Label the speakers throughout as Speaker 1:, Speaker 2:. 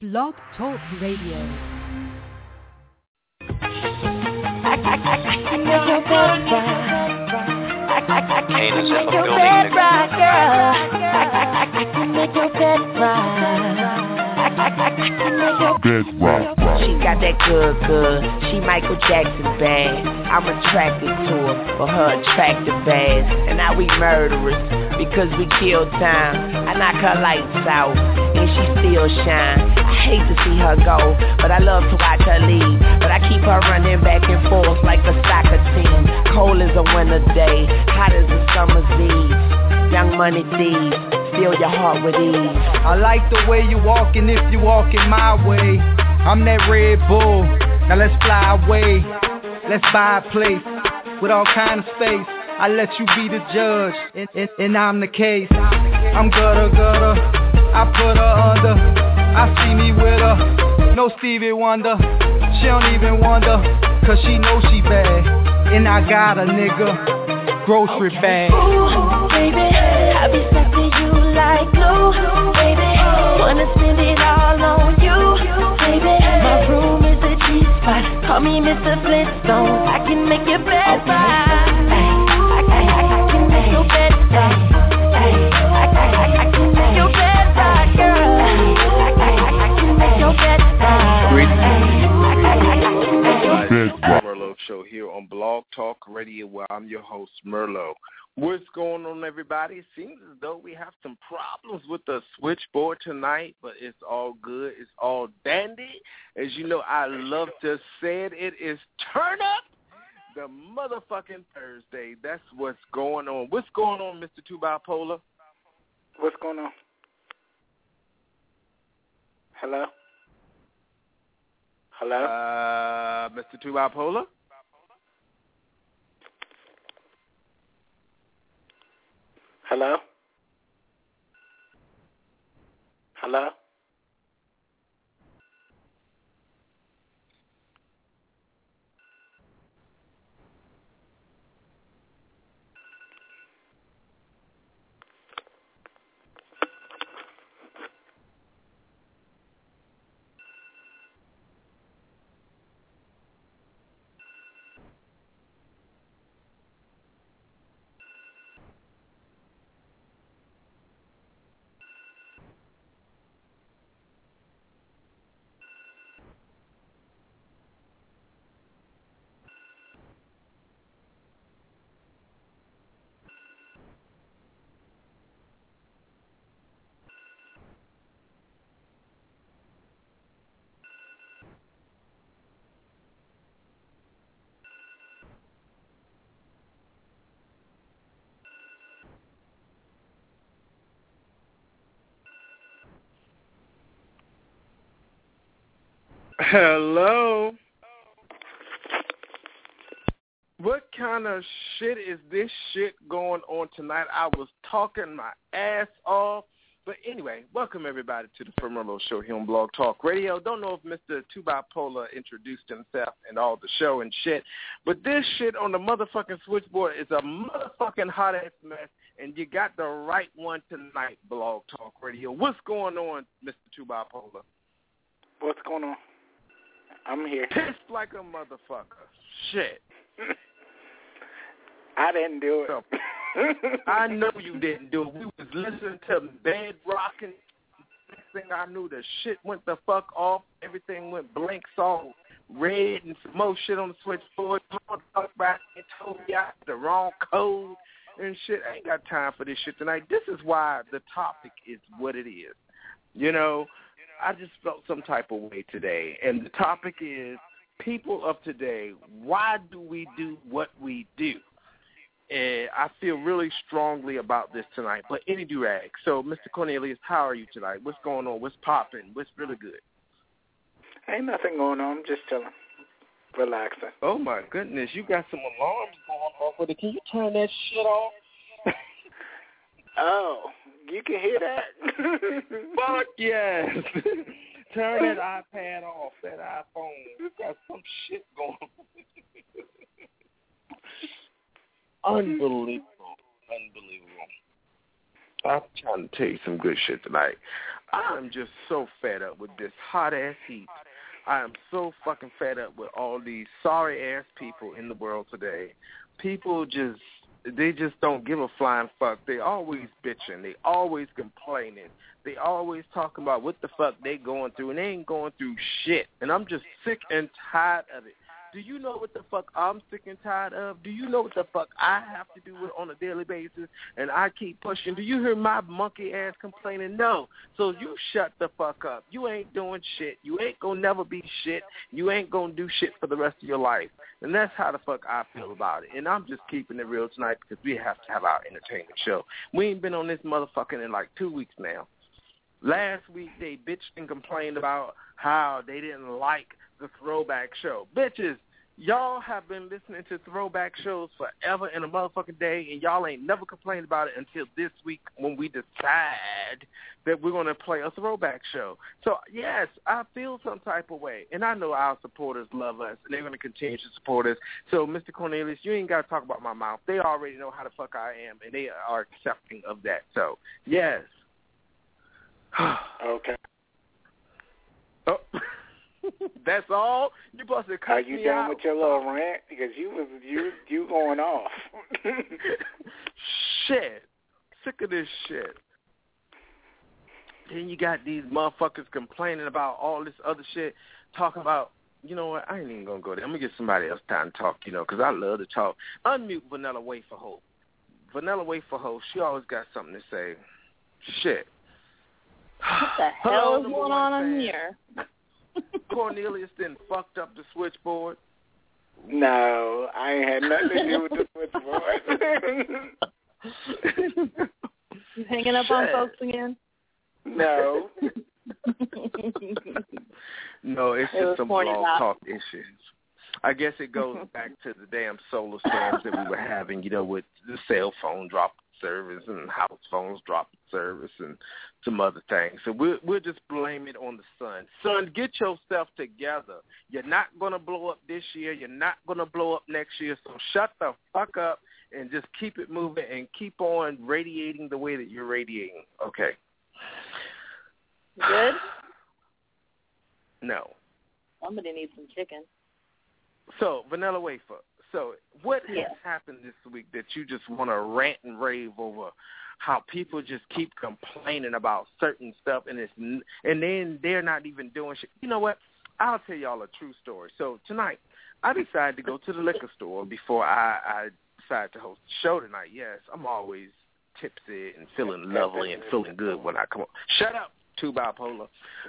Speaker 1: Blog Talk Radio.
Speaker 2: Haters in the building,
Speaker 3: She got that good, good. She Michael Jackson bad. I'm attracted to her for her attractive ass. And now we murderers because we kill time. I knock her lights out and she still shine. I hate to see her go, but I love to watch her leave. But I keep her running back and forth like a soccer team. Cold as a winter day, hot as a summer's eve. Young money thieves, steal your heart with ease.
Speaker 4: I like the way you walking if you walking my way. I'm that Red Bull. Now let's fly away. Let's buy a place with all kind of space. I let you be the judge, and, and, and I'm the case. I'm gutter gutter. I put her under. I see me with her. No Stevie Wonder. She don't even wonder, cause she know she bad. And I got a nigga grocery bag.
Speaker 5: Ooh, baby, I be sucking you like glue, baby. Wanna spend it all on you, baby. My room is a G spot. Call me Mr. Flintstone. I can make your bed right.
Speaker 2: Merlo show here on Blog Talk Radio, where I'm your host, Merlot. What's going on, everybody? It seems as though we have some problems with the switchboard tonight, but it's all good. It's all dandy. As you know, I love to say it. It is turn up the motherfucking Thursday. That's what's going on. What's going on, Mr. Two Bipolar?
Speaker 6: What's going on? Hello? Hello?
Speaker 2: Uh, Mr. Two Bipolar?
Speaker 6: Hello? Hello?
Speaker 2: Hello. What kind of shit is this shit going on tonight? I was talking my ass off. But anyway, welcome everybody to the Firmerlo Show here on Blog Talk Radio. Don't know if Mr. Two Bipolar introduced himself and all the show and shit, but this shit on the motherfucking switchboard is a motherfucking hot ass mess, and you got the right one tonight, Blog Talk Radio. What's going on, Mr. Two Bipolar?
Speaker 6: What's going on? I'm here.
Speaker 2: Pissed like a motherfucker. Shit.
Speaker 6: I didn't do it.
Speaker 2: So, I know you didn't do it. We was listening to bed rocking. Next thing I knew, the shit went the fuck off. Everything went blank, saw red and some more shit on the switchboard. And told me I had the wrong code and shit. I ain't got time for this shit tonight. This is why the topic is what it is. You know, I just felt some type of way today, and the topic is people of today. Why do we do what we do? And I feel really strongly about this tonight. But any durag. So, Mr. Cornelius, how are you tonight? What's going on? What's popping? What's really good?
Speaker 6: Ain't nothing going on. I'm just chilling, relaxing.
Speaker 2: Oh my goodness, you got some alarms going off with it. Can you turn that shit off?
Speaker 6: Oh, you can hear that?
Speaker 2: Fuck yes. Turn that iPad off, that iPhone. Got some shit going on. Unbelievable. Unbelievable. I'm trying to tell you some good shit tonight. I'm just so fed up with this hot ass heat. I am so fucking fed up with all these sorry ass people in the world today. People just they just don't give a flying fuck. They always bitching. They always complaining. They always talking about what the fuck they going through, and they ain't going through shit. And I'm just sick and tired of it. Do you know what the fuck I'm sick and tired of? Do you know what the fuck I have to do with on a daily basis? And I keep pushing. Do you hear my monkey ass complaining? No. So you shut the fuck up. You ain't doing shit. You ain't gonna never be shit. You ain't gonna do shit for the rest of your life. And that's how the fuck I feel about it. And I'm just keeping it real tonight because we have to have our entertainment show. We ain't been on this motherfucking in like two weeks now. Last week they bitched and complained about how they didn't like the throwback show. Bitches, y'all have been listening to throwback shows forever in a motherfucking day, and y'all ain't never complained about it until this week when we decide that we're going to play a throwback show. So, yes, I feel some type of way, and I know our supporters love us, and they're going to continue to support us. So, Mr. Cornelius, you ain't got to talk about my mouth. They already know how the fuck I am, and they are accepting of that. So, yes.
Speaker 6: okay.
Speaker 2: Oh. That's all. You supposed to cut
Speaker 6: Are you
Speaker 2: me
Speaker 6: done
Speaker 2: out?
Speaker 6: with your little rant? Because you was you you going off.
Speaker 2: shit. Sick of this shit. Then you got these motherfuckers complaining about all this other shit, talking about, you know what, I ain't even going to go there. I'm going to get somebody else time to talk, you know, because I love to talk. Unmute Vanilla Wafer Hope. Vanilla Wafer Hope, she always got something to say. Shit.
Speaker 7: What the hell is going on in here?
Speaker 2: Cornelius then fucked up the switchboard.
Speaker 6: no, I ain't had nothing to do with the switchboard.
Speaker 7: You hanging up on folks again?
Speaker 6: no.
Speaker 2: No, it's
Speaker 7: It
Speaker 2: just some
Speaker 7: pointed
Speaker 2: blog talk issues. I guess it goes back to the damn solar storms that we were having, you know, with the cell phone dropping service and house phones dropping service and some other things. So we'll we'll just blame it on the sun. Sun, get yourself together. You're not gonna blow up this year. You're not gonna blow up next year. So shut the fuck up and just keep it moving and keep on radiating the way that you're radiating. Okay.
Speaker 7: Good?
Speaker 2: No.
Speaker 7: Somebody needs some chicken.
Speaker 2: So, Vanilla Wafer. So, what has happened this week that you just want to rant and rave over? How people just keep complaining about certain stuff, and it's and then they're not even doing shit. You know what? I'll tell y'all a true story. So tonight, I decided to go to the liquor store before I, I decided to host the show tonight. Yes, I'm always tipsy and feeling lovely and feeling good when I come. on. Shut up, two bipolar.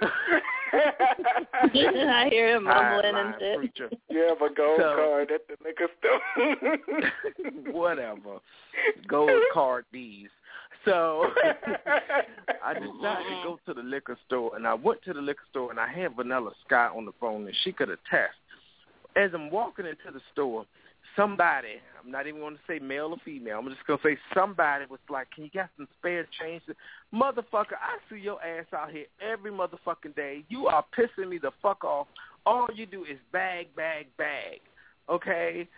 Speaker 7: I hear him mumbling and
Speaker 2: High-line
Speaker 7: shit.
Speaker 2: preacher.
Speaker 6: You have a gold
Speaker 2: So-
Speaker 6: card at the liquor store.
Speaker 2: Whatever. Gold card these. So I decided to go to the liquor store, and I went to the liquor store, and I had Vanilla Sky on the phone, and she could attest. As I'm walking into the store, somebody, I'm not even going to say male or female, I'm just going to say somebody was like, can you get some spare change? Motherfucker, I see your ass out here every motherfucking day. You are pissing me the fuck off. All you do is bag, bag, bag. Okay?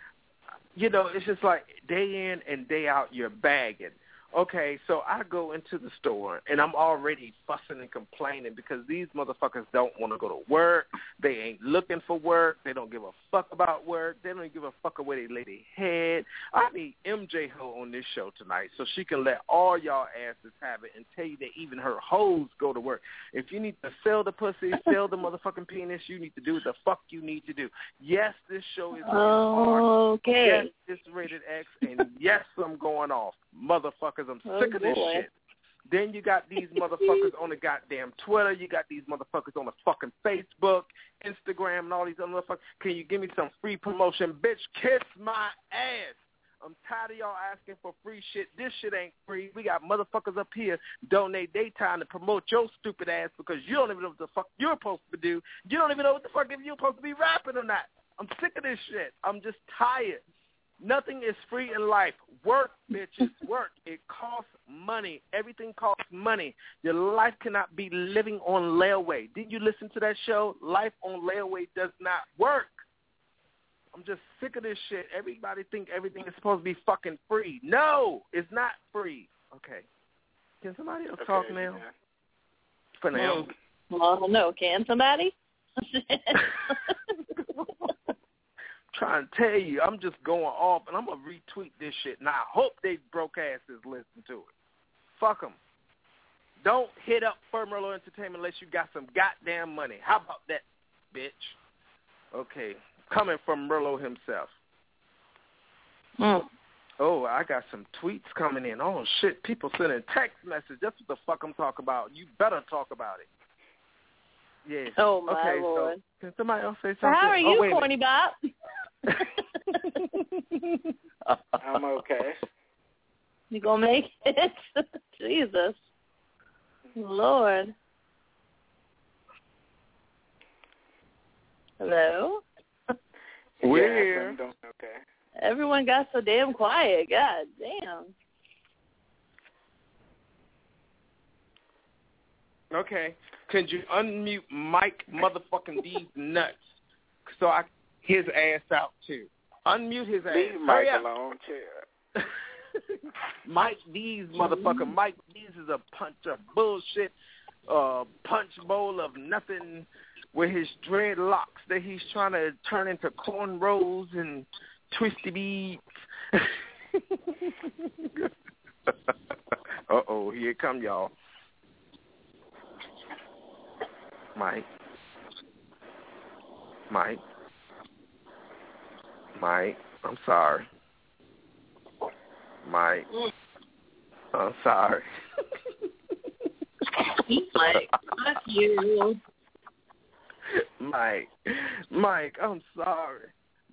Speaker 2: You know, it's just like day in and day out you're bagging. Okay, so I go into the store and I'm already fussing and complaining because these motherfuckers don't want to go to work. They ain't looking for work. They don't give a fuck about work. They don't give a fuck where they lay their head. I need MJ Ho on this show tonight so she can let all y'all asses have it and tell you that even her hoes go to work. If you need to sell the pussy, sell the motherfucking penis, you need to do what the fuck you need to do. Yes, this show is oh, R.
Speaker 7: Okay.
Speaker 2: Yes, it's rated X, and yes, I'm going off. Motherfuckers, I'm
Speaker 7: Oh,
Speaker 2: sick of this shit. Then you got these motherfuckers on the goddamn Twitter. You got these motherfuckers on the fucking Facebook, Instagram, and all these other motherfuckers. Can you give me some free promotion? Bitch, kiss my ass. I'm tired of y'all asking for free shit. This shit ain't free. We got motherfuckers up here donate their time to promote your stupid ass because you don't even know what the fuck you're supposed to do. You don't even know what the fuck if you're supposed to be rapping or not. I'm sick of this shit. I'm just tired. Nothing is free in life. Work, bitches, work. It costs money. Everything costs money. Your life cannot be living on layaway. Did you listen to that show? Life on layaway does not work. I'm just sick of this shit. Everybody think everything is supposed to be fucking free. No, it's not free. Okay. Can somebody else talk now?
Speaker 6: yeah.
Speaker 2: now.
Speaker 7: Well, no, can somebody?
Speaker 2: trying to tell you, I'm just going off, and I'm gonna retweet this shit. And I hope they broke asses listen to it. Fuck them. Don't hit up Merlot Entertainment unless you got some goddamn money. How about that, bitch? Okay, coming from Merlo himself.
Speaker 7: Hmm.
Speaker 2: Oh, I got some tweets coming in. Oh shit, people sending text messages. That's what the fuck I'm talking about. You better talk about it. Yeah.
Speaker 7: Oh my
Speaker 2: okay,
Speaker 7: lord.
Speaker 2: So, can somebody else say something?
Speaker 7: how are
Speaker 2: oh,
Speaker 7: you,
Speaker 2: wait a
Speaker 7: corny bop?
Speaker 6: I'm okay.
Speaker 7: you gonna make it? Jesus, Lord. Hello.
Speaker 2: We're
Speaker 6: yeah,
Speaker 2: here.
Speaker 6: I'm doing okay.
Speaker 7: Everyone got so damn quiet. God damn.
Speaker 2: Okay. Can you unmute Mike motherfucking these nuts so I his ass out too? Unmute his ass.
Speaker 6: Leave Mike alone, chill.
Speaker 2: Mike D's motherfucker. Mike D's is a punch of bullshit, uh, punch bowl of nothing with his dreadlocks that he's trying to turn into cornrows and twisty beads. uh oh, here come y'all. Mike. Mike. Mike, I'm sorry. Mike. I'm sorry.
Speaker 7: He's like, fuck you.
Speaker 2: Mike. Mike, I'm sorry.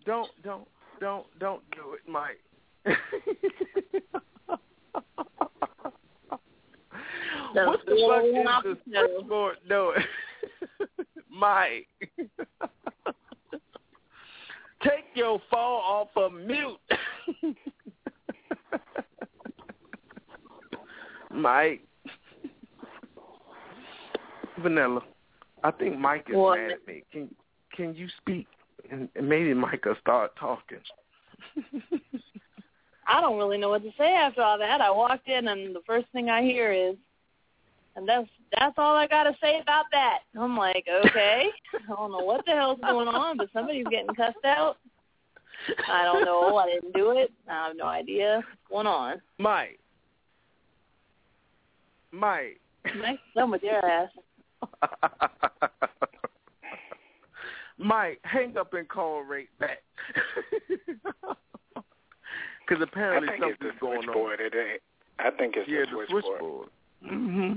Speaker 2: Don't don't don't don't do it, Mike. what the fuck is the switchboard doing? Mike. Take your phone off of mute. Mike. Vanilla. I think Mike is
Speaker 7: What?
Speaker 2: mad at me. Can can you speak? And, and maybe Mike will start talking.
Speaker 7: I don't really know what to say after all that. I walked in and the first thing I hear is, and that's that's all I got to say about that. I'm like, okay, I don't know what the hell's going on, but somebody's getting cussed out. I don't know. I didn't do it. I have no idea what's going on.
Speaker 2: Mike. Mike.
Speaker 7: Nice done with your ass.
Speaker 2: Mike, hang up and call right back. Because
Speaker 6: I
Speaker 2: apparently
Speaker 6: think it's the
Speaker 2: something's going on.
Speaker 6: switchboard. It ain't. I think it's
Speaker 2: Yeah,
Speaker 6: the
Speaker 2: the
Speaker 6: switchboard.
Speaker 2: switchboard. hmm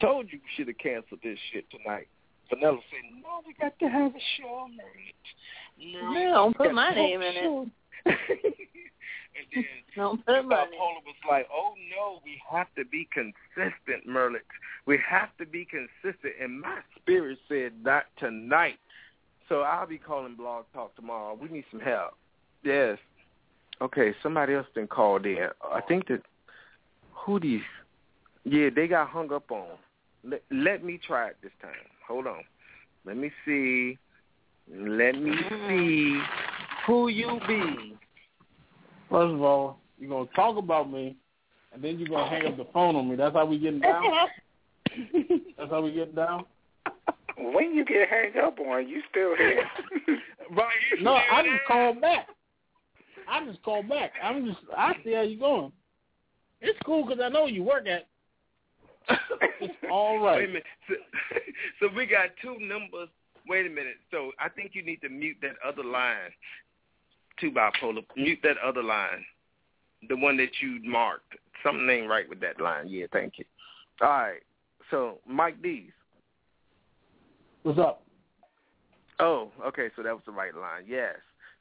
Speaker 2: Told you we should have canceled this shit tonight. Vanilla said, no, we got to have a show, Merlin.
Speaker 7: No, don't put my name in
Speaker 2: a
Speaker 7: it.
Speaker 2: show." and then
Speaker 7: Don't put my
Speaker 2: Bob was like, "Oh no, we have to be consistent, Merlin. We have to be consistent." And my spirit said, "Not tonight." So I'll be calling Blog Talk tomorrow. We need some help. Yes. Okay. Somebody else been called in. I think that who you? Yeah, they got hung up on. Let, let me try it this time. Hold on. Let me see. Let me see who you be.
Speaker 8: First of all, you're gonna talk about me, and then you're gonna hang up the phone on me. That's how we getting down. That's how we getting down.
Speaker 6: When you get hang up on, you still here.
Speaker 2: Right. you
Speaker 8: No, I just called back. I just called back. I'm just. I see how you going. It's cool because I know you work at. It's all
Speaker 2: Wait a minute. So, so we got two numbers. Wait a minute. So I think you need to mute that other line. Two bipolar. Mute that other line. The one that you marked. Something ain't right with that line. Yeah, thank you. All right. So Mike D's.
Speaker 8: What's up?
Speaker 2: Oh, okay. So that was the right line. Yes.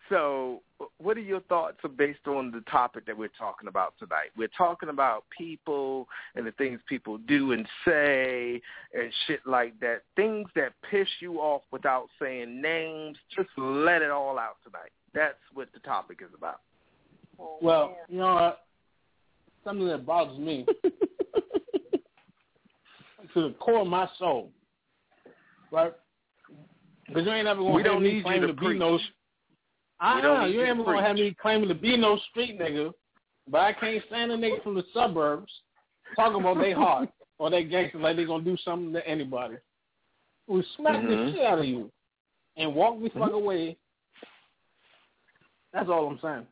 Speaker 2: So, what are your thoughts based on the topic that we're talking about tonight? We're talking about people and the things people do and say and shit like that. Things that piss you off without saying names. Just let it all out tonight. That's what the topic is about.
Speaker 8: Well, you know what? Something that bothers me to the core of my soul, right? Because you ain't ever
Speaker 2: We
Speaker 8: gonna
Speaker 2: don't
Speaker 8: me
Speaker 2: need you
Speaker 8: claiming
Speaker 2: to
Speaker 8: to be no.
Speaker 2: We don't
Speaker 8: Ah,
Speaker 2: need
Speaker 8: you
Speaker 2: you
Speaker 8: ain't gonna have me claiming to be no street nigga, but I can't stand a nigga from the suburbs talking about they hard. or they gangsters like they gonna do something to anybody. We smack
Speaker 2: Mhm.
Speaker 8: the shit out of you and walk the fuck
Speaker 2: Mhm.
Speaker 8: away. That's all I'm saying.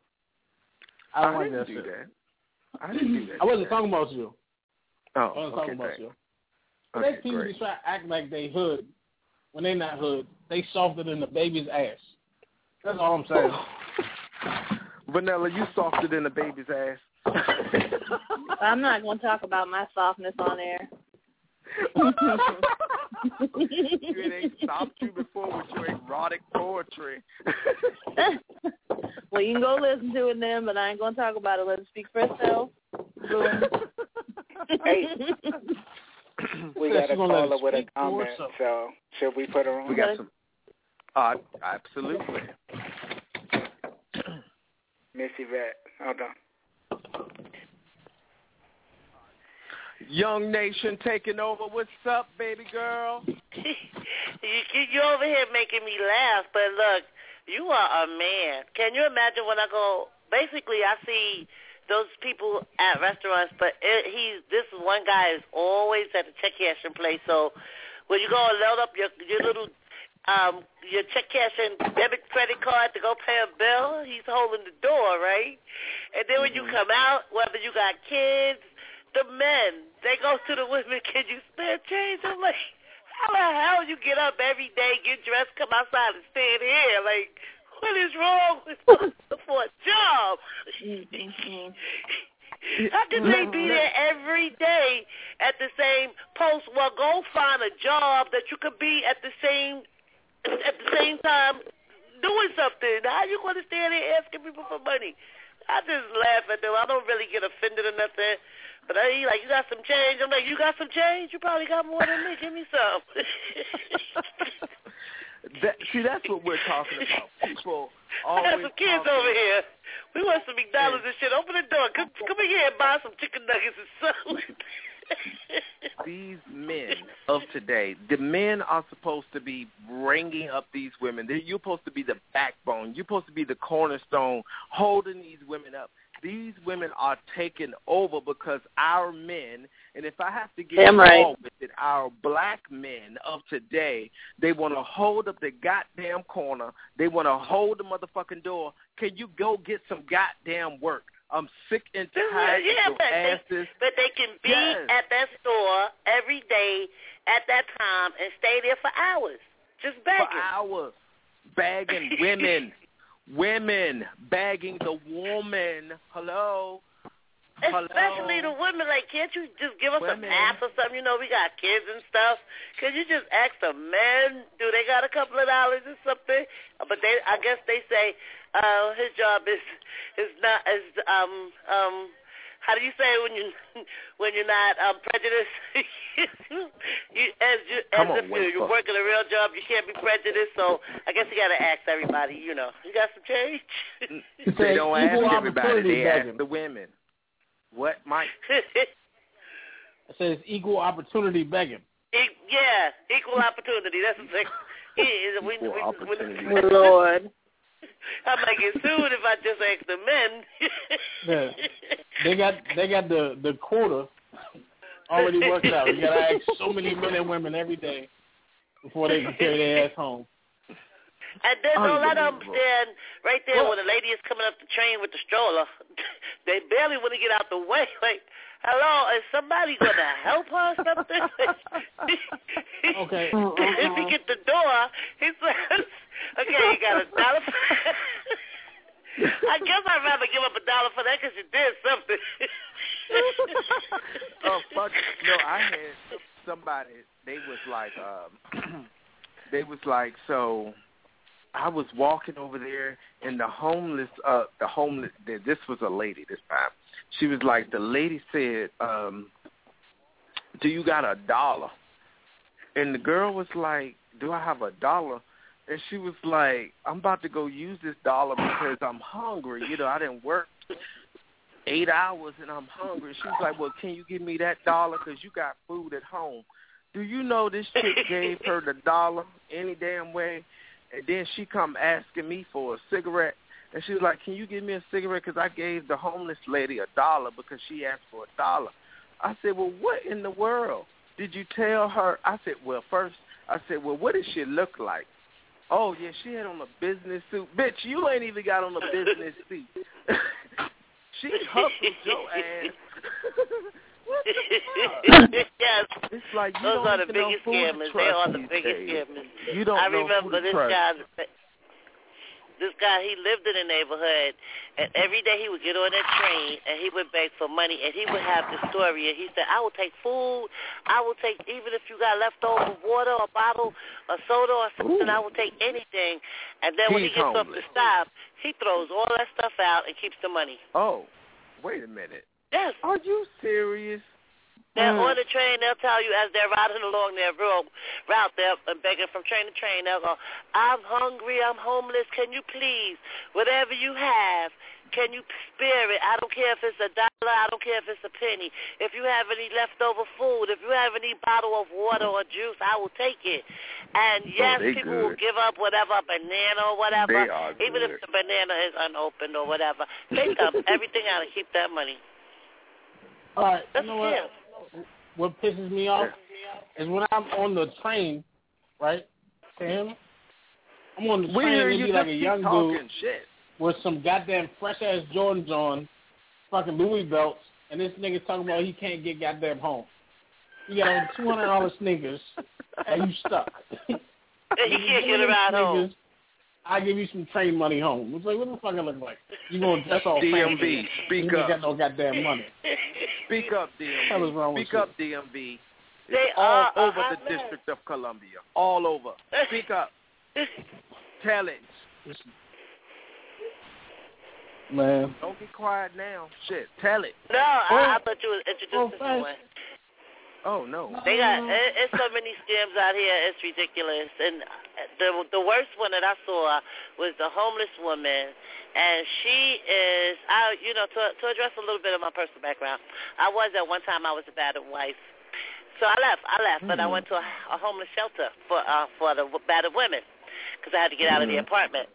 Speaker 8: I don't like
Speaker 2: didn't
Speaker 8: that
Speaker 2: do
Speaker 8: shit.
Speaker 2: that. I didn't do that.
Speaker 8: I wasn't talking about you.
Speaker 2: Oh,
Speaker 8: I wasn't
Speaker 2: okay,
Speaker 8: talking about
Speaker 2: thanks.
Speaker 8: you.
Speaker 2: Okay,
Speaker 8: they people
Speaker 2: great.
Speaker 8: try to act like they hood when they not hood. They softer than the baby's ass. That's all I'm saying.
Speaker 2: Vanilla, you softer than a baby's ass.
Speaker 7: I'm not going to talk about my softness on air.
Speaker 2: it ain't stopped you before with your erotic poetry.
Speaker 7: well, you can go listen to it then, but I ain't going to talk about it. Let it speak for itself.
Speaker 6: Hey. We got a
Speaker 8: gonna let
Speaker 6: caller
Speaker 8: it
Speaker 6: with a comment, so should we put her on?
Speaker 2: we got some. Uh, absolutely.
Speaker 6: Miss Yvette. Hold on.
Speaker 2: Young Nation taking over. What's up, baby girl?
Speaker 9: you, you you over here making me laugh, but look, you are a man. Can you imagine when I go? Basically, I see those people at restaurants, but it, he's this one guy is always at the check cashing place. So when you go and load up your your little um your check cashing debit credit card to go pay a bill, he's holding the door, right? And then when you mm-hmm. come out, whether you got kids, the men they go to the women. Can you spare change? I'm like. How the hell you get up every day, get dressed, come outside and stand here? Like, what is wrong with for a job? Mm-hmm. How can they be mm-hmm. there every day at the same post? Well, go find a job that you could be at the same at the same time doing something. How you going to stand there asking people for money? I just laugh at them. I don't really get offended or nothing. But I he like, you got some change? I'm like, you got some change? You probably got more than me. Give me some.
Speaker 2: That, see, that's what we're talking about. People
Speaker 9: I got some kids over here. We want some McDonald's and shit. Open the door. Come, come in here and buy some chicken nuggets and something.
Speaker 2: these men of today, the men are supposed to be bringing up these women. They're, you're supposed to be the backbone. You're supposed to be the cornerstone, holding these women up. These women are taking over because our men, and if I have to get
Speaker 7: Damn right.
Speaker 2: involved with it, our black men of today, they want to hold up the goddamn corner. They want to hold the motherfucking door. Can you go get some goddamn work? I'm sick and tired
Speaker 9: yeah,
Speaker 2: of
Speaker 9: but
Speaker 2: your
Speaker 9: they,
Speaker 2: asses.
Speaker 9: but they can be
Speaker 2: Yes.
Speaker 9: at that store every day at that time and stay there for hours, just begging.
Speaker 2: for hours, bagging women, women bagging the woman. Hello,
Speaker 9: Especially
Speaker 2: Hello?
Speaker 9: the women, like, can't you just give us
Speaker 2: Women.
Speaker 9: a pass or something? You know, we got kids and stuff. Could you just ask the men, do they got a couple of dollars or something? But they, I guess they say, uh, his job is is not as um um. How do you say when you when you're not um prejudiced? you as you as
Speaker 2: Come on,
Speaker 9: if you're, you're working a real job, you can't be prejudiced. So I guess you got to ask everybody. You know, you got some change.
Speaker 2: they don't ask
Speaker 8: Equal
Speaker 2: everybody.
Speaker 8: opportunity
Speaker 2: They ask
Speaker 8: begging.
Speaker 2: the women. What, Mike?
Speaker 8: It says equal opportunity begging.
Speaker 9: E- yeah, equal opportunity. That's the thing. Yeah, we,
Speaker 2: Equal
Speaker 9: we,
Speaker 2: opportunity.
Speaker 9: we,
Speaker 7: Lord.
Speaker 9: I might get sued if I just ask the men.
Speaker 8: Yeah. They got they got the the quota already worked out. You gotta ask so many men and women every day before they can carry their ass home.
Speaker 9: And then don't let them stand right there when the lady is coming up the train with the stroller. they barely want to get out the way. Like, hello, is somebody going to help her or something?
Speaker 8: Okay.
Speaker 9: if you get the door, he says, okay, you got a dollar. I guess I'd rather give up a dollar for that because you did something.
Speaker 2: oh fuck! No, I had somebody. They was like, um, they was like, so I was walking over there, and the homeless, uh, the homeless. This was a lady this time. She was like, the lady said, um, "Do you got a dollar?" And the girl was like, "Do I have a dollar?" And she was like, "I'm about to go use this dollar because I'm hungry. You know, I didn't work eight hours and I'm hungry." She was like, "Well, can you give me that dollar because you got food at home?" Do you know this chick gave her the dollar any damn way, and then she come asking me for a cigarette, and she was like, "Can you give me a cigarette because I gave the homeless lady a dollar because she asked for a dollar." I said, well, what in the world did you tell her? I said, well, first, I said, well, what does she look like? Oh, yeah, she had on a business suit. Bitch, you ain't even got on a business suit. she hustled your ass. what the fuck?
Speaker 9: yes.
Speaker 2: It's like you
Speaker 9: Those
Speaker 2: don't
Speaker 9: are the biggest
Speaker 2: who
Speaker 9: scammers. They are the biggest
Speaker 2: days.
Speaker 9: scammers.
Speaker 2: You don't
Speaker 9: I
Speaker 2: know
Speaker 9: remember
Speaker 2: who to
Speaker 9: this
Speaker 2: trust.
Speaker 9: guy. This guy, he lived in the neighborhood, and every day he would get on that train, and he would beg for money, and he would have the story, and he said, I will take food, I will take, even if you got leftover water or bottle or soda or something, I will take anything. And then when he gets off
Speaker 2: homeless.
Speaker 9: the stop, he throws all that stuff out and keeps the money.
Speaker 2: Oh, wait a minute.
Speaker 9: Yes.
Speaker 2: Are you serious?
Speaker 9: They're
Speaker 2: Mm.
Speaker 9: on the train. They'll tell you as they're riding along their road route, they're begging from train to train. They'll go, "I'm hungry. I'm homeless. Can you please, whatever you have, can you spare it? I don't care if it's a dollar. I don't care if it's a penny. If you have any leftover food, if you have any bottle of water or juice, I will take it." And yes,
Speaker 2: they
Speaker 9: people will give up whatever banana or whatever,
Speaker 2: They
Speaker 9: even
Speaker 2: good.
Speaker 9: if the banana is unopened or whatever. Take up everything out and keep that money.
Speaker 8: All right,
Speaker 9: That's
Speaker 8: you know what? What pisses me off is when I'm on the train, right? To him, I'm on the train
Speaker 2: hear
Speaker 8: and
Speaker 2: you
Speaker 8: be like a young dude
Speaker 2: shit.
Speaker 8: with some goddamn fresh ass Jordans on, fucking Louis belts, and this nigga talking about he can't get goddamn home. You got on two hundred dollar sneakers and you stuck.
Speaker 9: And he can't get a ride home.
Speaker 8: Niggas, I give you some train money home. It's like what the fuck I look like? You gonna dress all
Speaker 2: DMV,
Speaker 8: fancy?
Speaker 2: speak
Speaker 8: you
Speaker 2: up.
Speaker 8: ain't got no goddamn money.
Speaker 2: Speak up, DMV.
Speaker 8: Hell is wrong with
Speaker 2: Speak
Speaker 8: you?
Speaker 2: up, DMV.
Speaker 9: They
Speaker 2: all
Speaker 9: are
Speaker 2: over
Speaker 9: hot
Speaker 2: the
Speaker 9: mess.
Speaker 2: District of Columbia. All over. Speak up. Tell it.
Speaker 8: Man.
Speaker 2: Don't be quiet now. Shit. Tell it.
Speaker 9: No, I, I oh. thought you was introducing
Speaker 8: Oh,
Speaker 9: someone.
Speaker 2: Oh, no.
Speaker 9: They got it, it's so many scams out here. It's ridiculous. And uh, the the worst one that I saw was the homeless woman, and she is. I you know to to address a little bit of my personal background. I was at one time I was a battered wife. So I left. I left, but I went to a, a homeless shelter for uh, for the battered women because I had to get out of the mm-hmm. apartment.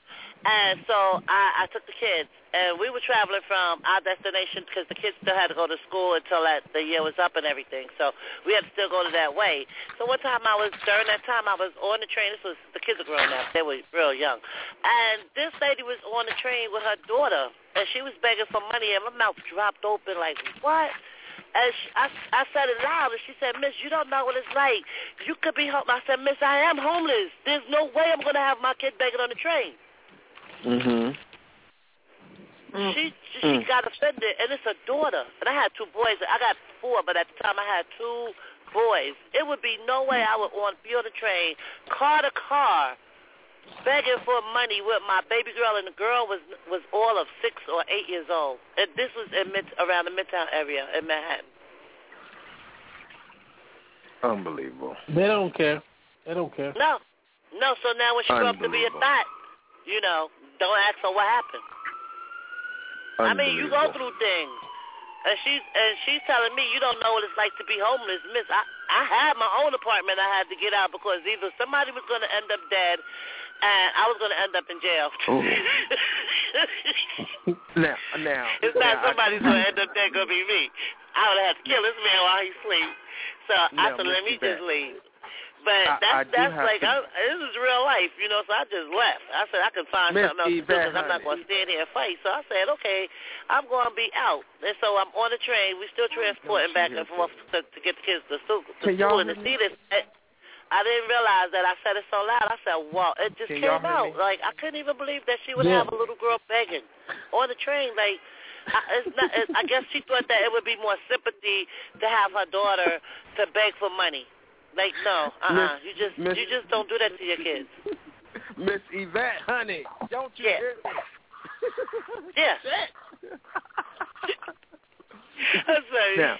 Speaker 9: And so I, I took the kids, and we were traveling from our destination because the kids still had to go to school until that the year was up and everything. So we had to still go to that way. So one time I was during that time I was on the train. This was the kids are grown up; they were real young. And this lady was on the train with her daughter, and she was begging for money, and my mouth dropped open like what? And she, I, I said it loud, and she said, Miss, you don't know what it's like. You could be homeless. I said, Miss, I am homeless. There's no way I'm going to have my kid begging on the train.
Speaker 2: Mm-hmm.
Speaker 9: She she got offended, and it's a daughter. And I had two boys. I got four, but at the time I had two boys. It would be no way I would on be on the train, car to car, begging for money with my baby girl, and the girl was was all of six or eight years old. And this was in mid, around the Midtown area in Manhattan.
Speaker 2: Unbelievable.
Speaker 8: They don't care. They don't care.
Speaker 9: No, no. So now when she grew up to be a
Speaker 2: Unbelievable.
Speaker 9: thought, you know, don't ask her what happened. I mean, you go through things. And she's and she's telling me you don't know what it's like to be homeless, Miss. I I had my own apartment. I had to get out because either somebody was going to end up dead, and I was going to end up in jail.
Speaker 2: Now, now.
Speaker 9: it's
Speaker 2: now,
Speaker 9: not somebody's going to end up dead. Going to be me. I would have to kill this man while he sleeps. So I said, let me just leave. But
Speaker 2: I-
Speaker 9: that's
Speaker 2: I
Speaker 9: that's like
Speaker 2: to-
Speaker 9: I, this is real life, you know. So I just left. I said I could find
Speaker 2: Miss
Speaker 9: something else to do because I'm not going to stand here and fight. So I said, okay, I'm going to be out. And so I'm on the train. We're still transporting back and forth to, to get the kids to school. To
Speaker 2: Can
Speaker 9: school and to see this. I, didn't realize that I said it so loud. I said, wow, it just
Speaker 2: Can
Speaker 9: came out. Like I couldn't even believe that she would
Speaker 8: Yeah.
Speaker 9: have a little girl begging on the train. Like I, it's not. It, I guess she thought that it would be more sympathy to have her daughter to beg for money. Like no, uh, uh
Speaker 2: Miss-
Speaker 9: you just you just don't do that to your kids.
Speaker 2: Miss Yvette, honey, don't you
Speaker 9: Yeah.
Speaker 2: hear me?
Speaker 9: Yeah. I'm sorry.
Speaker 2: Now,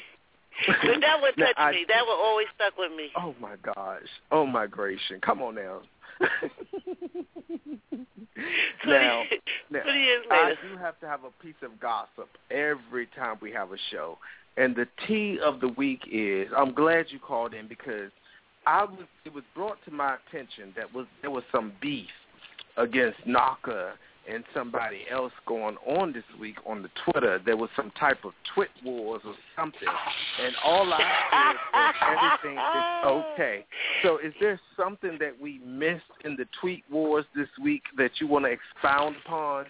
Speaker 9: But that would touch
Speaker 2: I-
Speaker 9: me. That would always stuck with me.
Speaker 2: Oh my gosh. Oh my gracious. Come on now. now, now I do have to have a piece of gossip every time we have a show. And the tea of the week is I'm glad you called in because I was it was brought to my attention that was there was some beef against Naka and somebody else going on this week on the Twitter. There was some type of twit wars or something, and all I said was everything is okay. So, is there something that we missed in the tweet wars this week that you want to expound upon?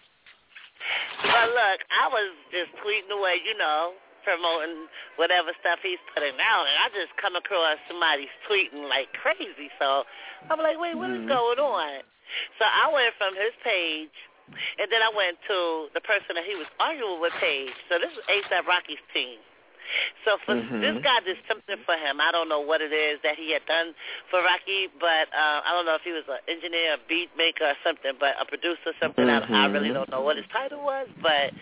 Speaker 9: Well, look, I was just tweeting away, you know, promoting whatever stuff he's putting out, and I just come across somebody's tweeting like crazy. So I'm like, wait, what is
Speaker 2: Mhm.
Speaker 9: going on? So I went from his page, and then I went to the person that he was arguing with page. So this is ASAP Rocky's team. So for
Speaker 2: Mhm.
Speaker 9: this guy did something for him. I don't know what it is that he had done for Rocky, but uh, I don't know if he was an engineer, a beat maker, or something, but a producer, or something. I, I really don't know what his title was, but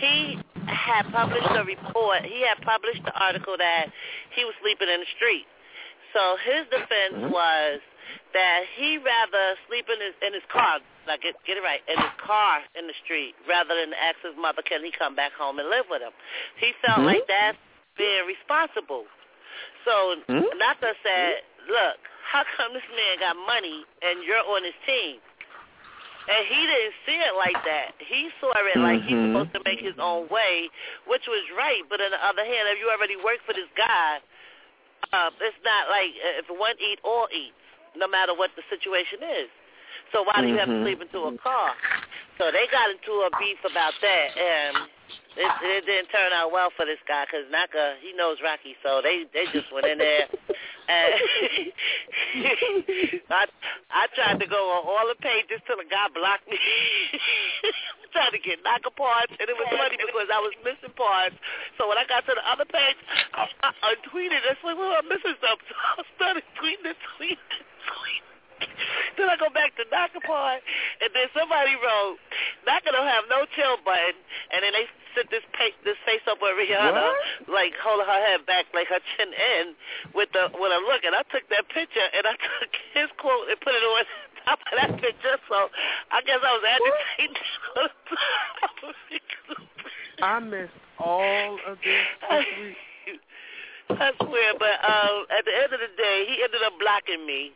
Speaker 9: he had published a report. He had published the article that he was sleeping in the street. So his defense
Speaker 2: Mhm.
Speaker 9: was that he rather sleep in his in his car, like get get it right, in his car in the street, rather than ask his mother can he come back home and live with him. He felt
Speaker 2: Mhm.
Speaker 9: like that's being responsible. So
Speaker 2: Mhm.
Speaker 9: Naka said, "Look, how come this man got money and you're on his team?" And he didn't see it like that. He saw it like he's
Speaker 2: Mhm.
Speaker 9: supposed to make his own way, which was right. But on the other hand, if you already work for this guy, uh, it's not like uh, if one eat, all eats, no matter what the situation is. So why do you have to
Speaker 2: Mhm.
Speaker 9: sleep into a car? So they got into a beef about that, and it, it didn't turn out well for this guy because Naka he knows Rocky, so they they just went in there. And I I tried to go on all the pages till the guy blocked me. trying to get Naka parts, and it was funny because I was missing parts. So when I got to the other page, I, I, I tweeted. I was like, "Well, I'm missing something." So I started tweeting and tweeting and tweeting. Then I go back to Naka part, and then somebody wrote, "Naka don't have no chill button," and then they sent this pa- this face up with Rihanna, like holding her head back, like her chin in, with the with a look. And I took that picture and I took his quote and put it on top of that picture. So I guess I was agitating. on top of it.
Speaker 2: I missed all of this this week.
Speaker 9: I swear, but um, at the end of the day, he ended up blocking me.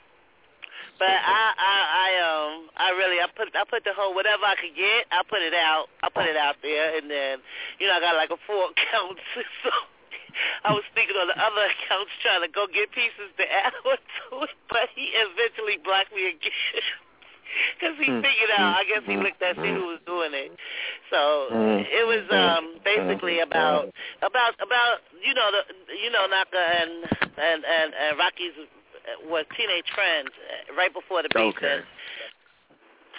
Speaker 9: But I, I, I, um, I really, I put, I put the whole whatever I could get, I put it out, I put it out there, and then, you know, I got like a four accounts, so I was thinking on the other accounts trying to go get pieces to add on to it, but he eventually blocked me again. Because he
Speaker 2: Hmm.
Speaker 9: figured out, I guess he looked at see who was doing it. So
Speaker 2: Hmm.
Speaker 9: it was um basically about about about you know the you know Naka and and and, and Rocky's was teenage friends uh, right before the beef.
Speaker 2: Okay.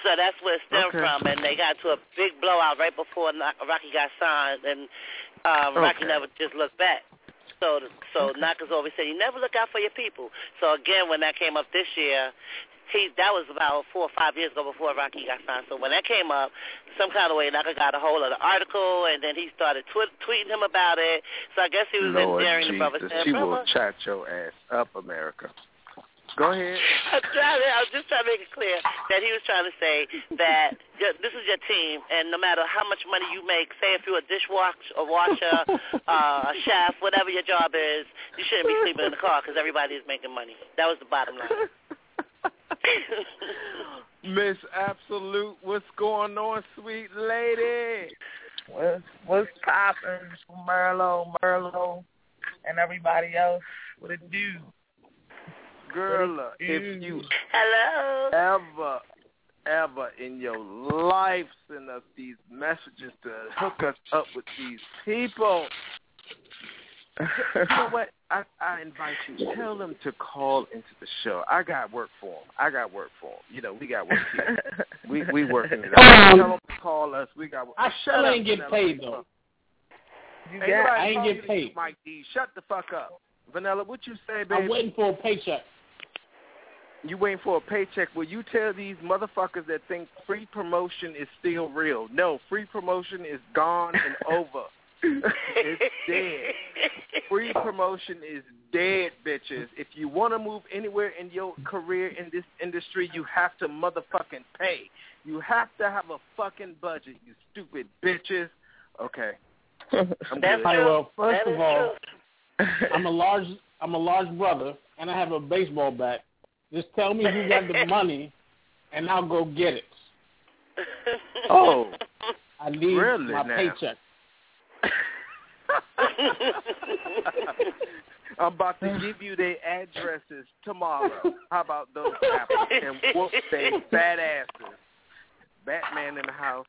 Speaker 9: So that's where it stemmed
Speaker 2: Okay.
Speaker 9: from, and they got to a big blowout right before Rocky got signed, and um, Rocky never just looked back. So, so Naka's always said, "You never look out for your people." So again, when that came up this year, he that was about four or five years ago before Rocky got signed. So when that came up, some kind of way Naka got a hold of the article, and then he started tw- tweeting him about it. So I guess he was
Speaker 2: Lord
Speaker 9: endearing the brother.
Speaker 2: Jesus, she
Speaker 9: "Brother,
Speaker 2: will chat your ass up, America. Go ahead.
Speaker 9: I'm trying to, I was just trying to make it clear that he was trying to say that this is your team, and no matter how much money you make, say if you're a dishwasher, a washer, uh, a chef, whatever your job is, you shouldn't be sleeping in the car because everybody is making money. That was the bottom line.
Speaker 2: Miss Absolute, what's going on, sweet lady?
Speaker 10: What's what's poppin', Merlo, Merlo, and everybody else? What it do?
Speaker 2: Girl, if you
Speaker 9: Hello.
Speaker 2: ever, ever in your life send us these messages to hook us up with these people, you know what? I, I invite you. Tell them to call into the show. I got work for them. I got work for them. You know, we got work here. we we working it out.
Speaker 8: Um,
Speaker 2: Tell them to call us. We got.
Speaker 8: I
Speaker 2: Shut
Speaker 8: still ain't get paid though.
Speaker 10: You
Speaker 2: Ain't
Speaker 10: got
Speaker 8: I ain't
Speaker 2: talking
Speaker 8: get paid.
Speaker 2: You, Mike D. Shut the fuck up, Vanilla. What you say, baby?
Speaker 8: I'm waiting for a paycheck.
Speaker 2: You waiting for a paycheck? Will you tell these motherfuckers that think free promotion is still real? No, free promotion is gone and over. it's dead. Free promotion is dead, bitches. If you want to move anywhere in your career in this industry, you have to motherfucking pay. You have to have a fucking budget, you stupid bitches. Okay. I'm
Speaker 9: That's
Speaker 2: good.
Speaker 9: True.
Speaker 8: well, first
Speaker 9: That
Speaker 8: of all,
Speaker 9: true.
Speaker 8: I'm a large I'm a large brother and I have a baseball bat. Just tell me who got the money and I'll go get it.
Speaker 2: Oh,
Speaker 8: I need
Speaker 2: Really
Speaker 8: my
Speaker 2: now?
Speaker 8: paycheck.
Speaker 2: I'm about to give you their addresses tomorrow. How about those apples and whoop their fat asses? Batman in the house.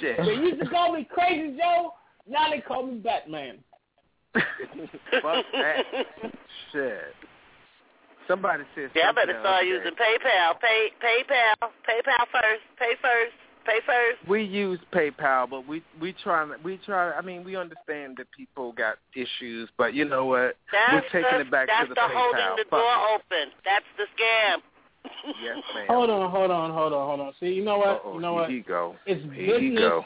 Speaker 2: Shit.
Speaker 8: They used to call me Crazy Joe. Now they call me Batman.
Speaker 2: Fuck that. Shit. Somebody said
Speaker 9: Yeah, I
Speaker 2: something
Speaker 9: better start
Speaker 2: other
Speaker 9: using. PayPal. Pay PayPal. PayPal first. Pay first. Pay first.
Speaker 2: We use PayPal, but we we try we try. I mean, we understand that people got issues, but you know what?
Speaker 9: That's
Speaker 2: We're taking
Speaker 9: the,
Speaker 2: it back
Speaker 9: that's
Speaker 2: to the,
Speaker 9: the
Speaker 2: PayPal.
Speaker 9: holding the
Speaker 2: Fuck
Speaker 9: door open. That's the scam.
Speaker 2: Yes, ma'am.
Speaker 8: Hold on, hold on, hold on, hold on. See, you know what?
Speaker 2: Uh-oh,
Speaker 8: you know
Speaker 2: here
Speaker 8: what?
Speaker 2: you go.
Speaker 8: It's
Speaker 2: Here you
Speaker 8: business.
Speaker 2: go.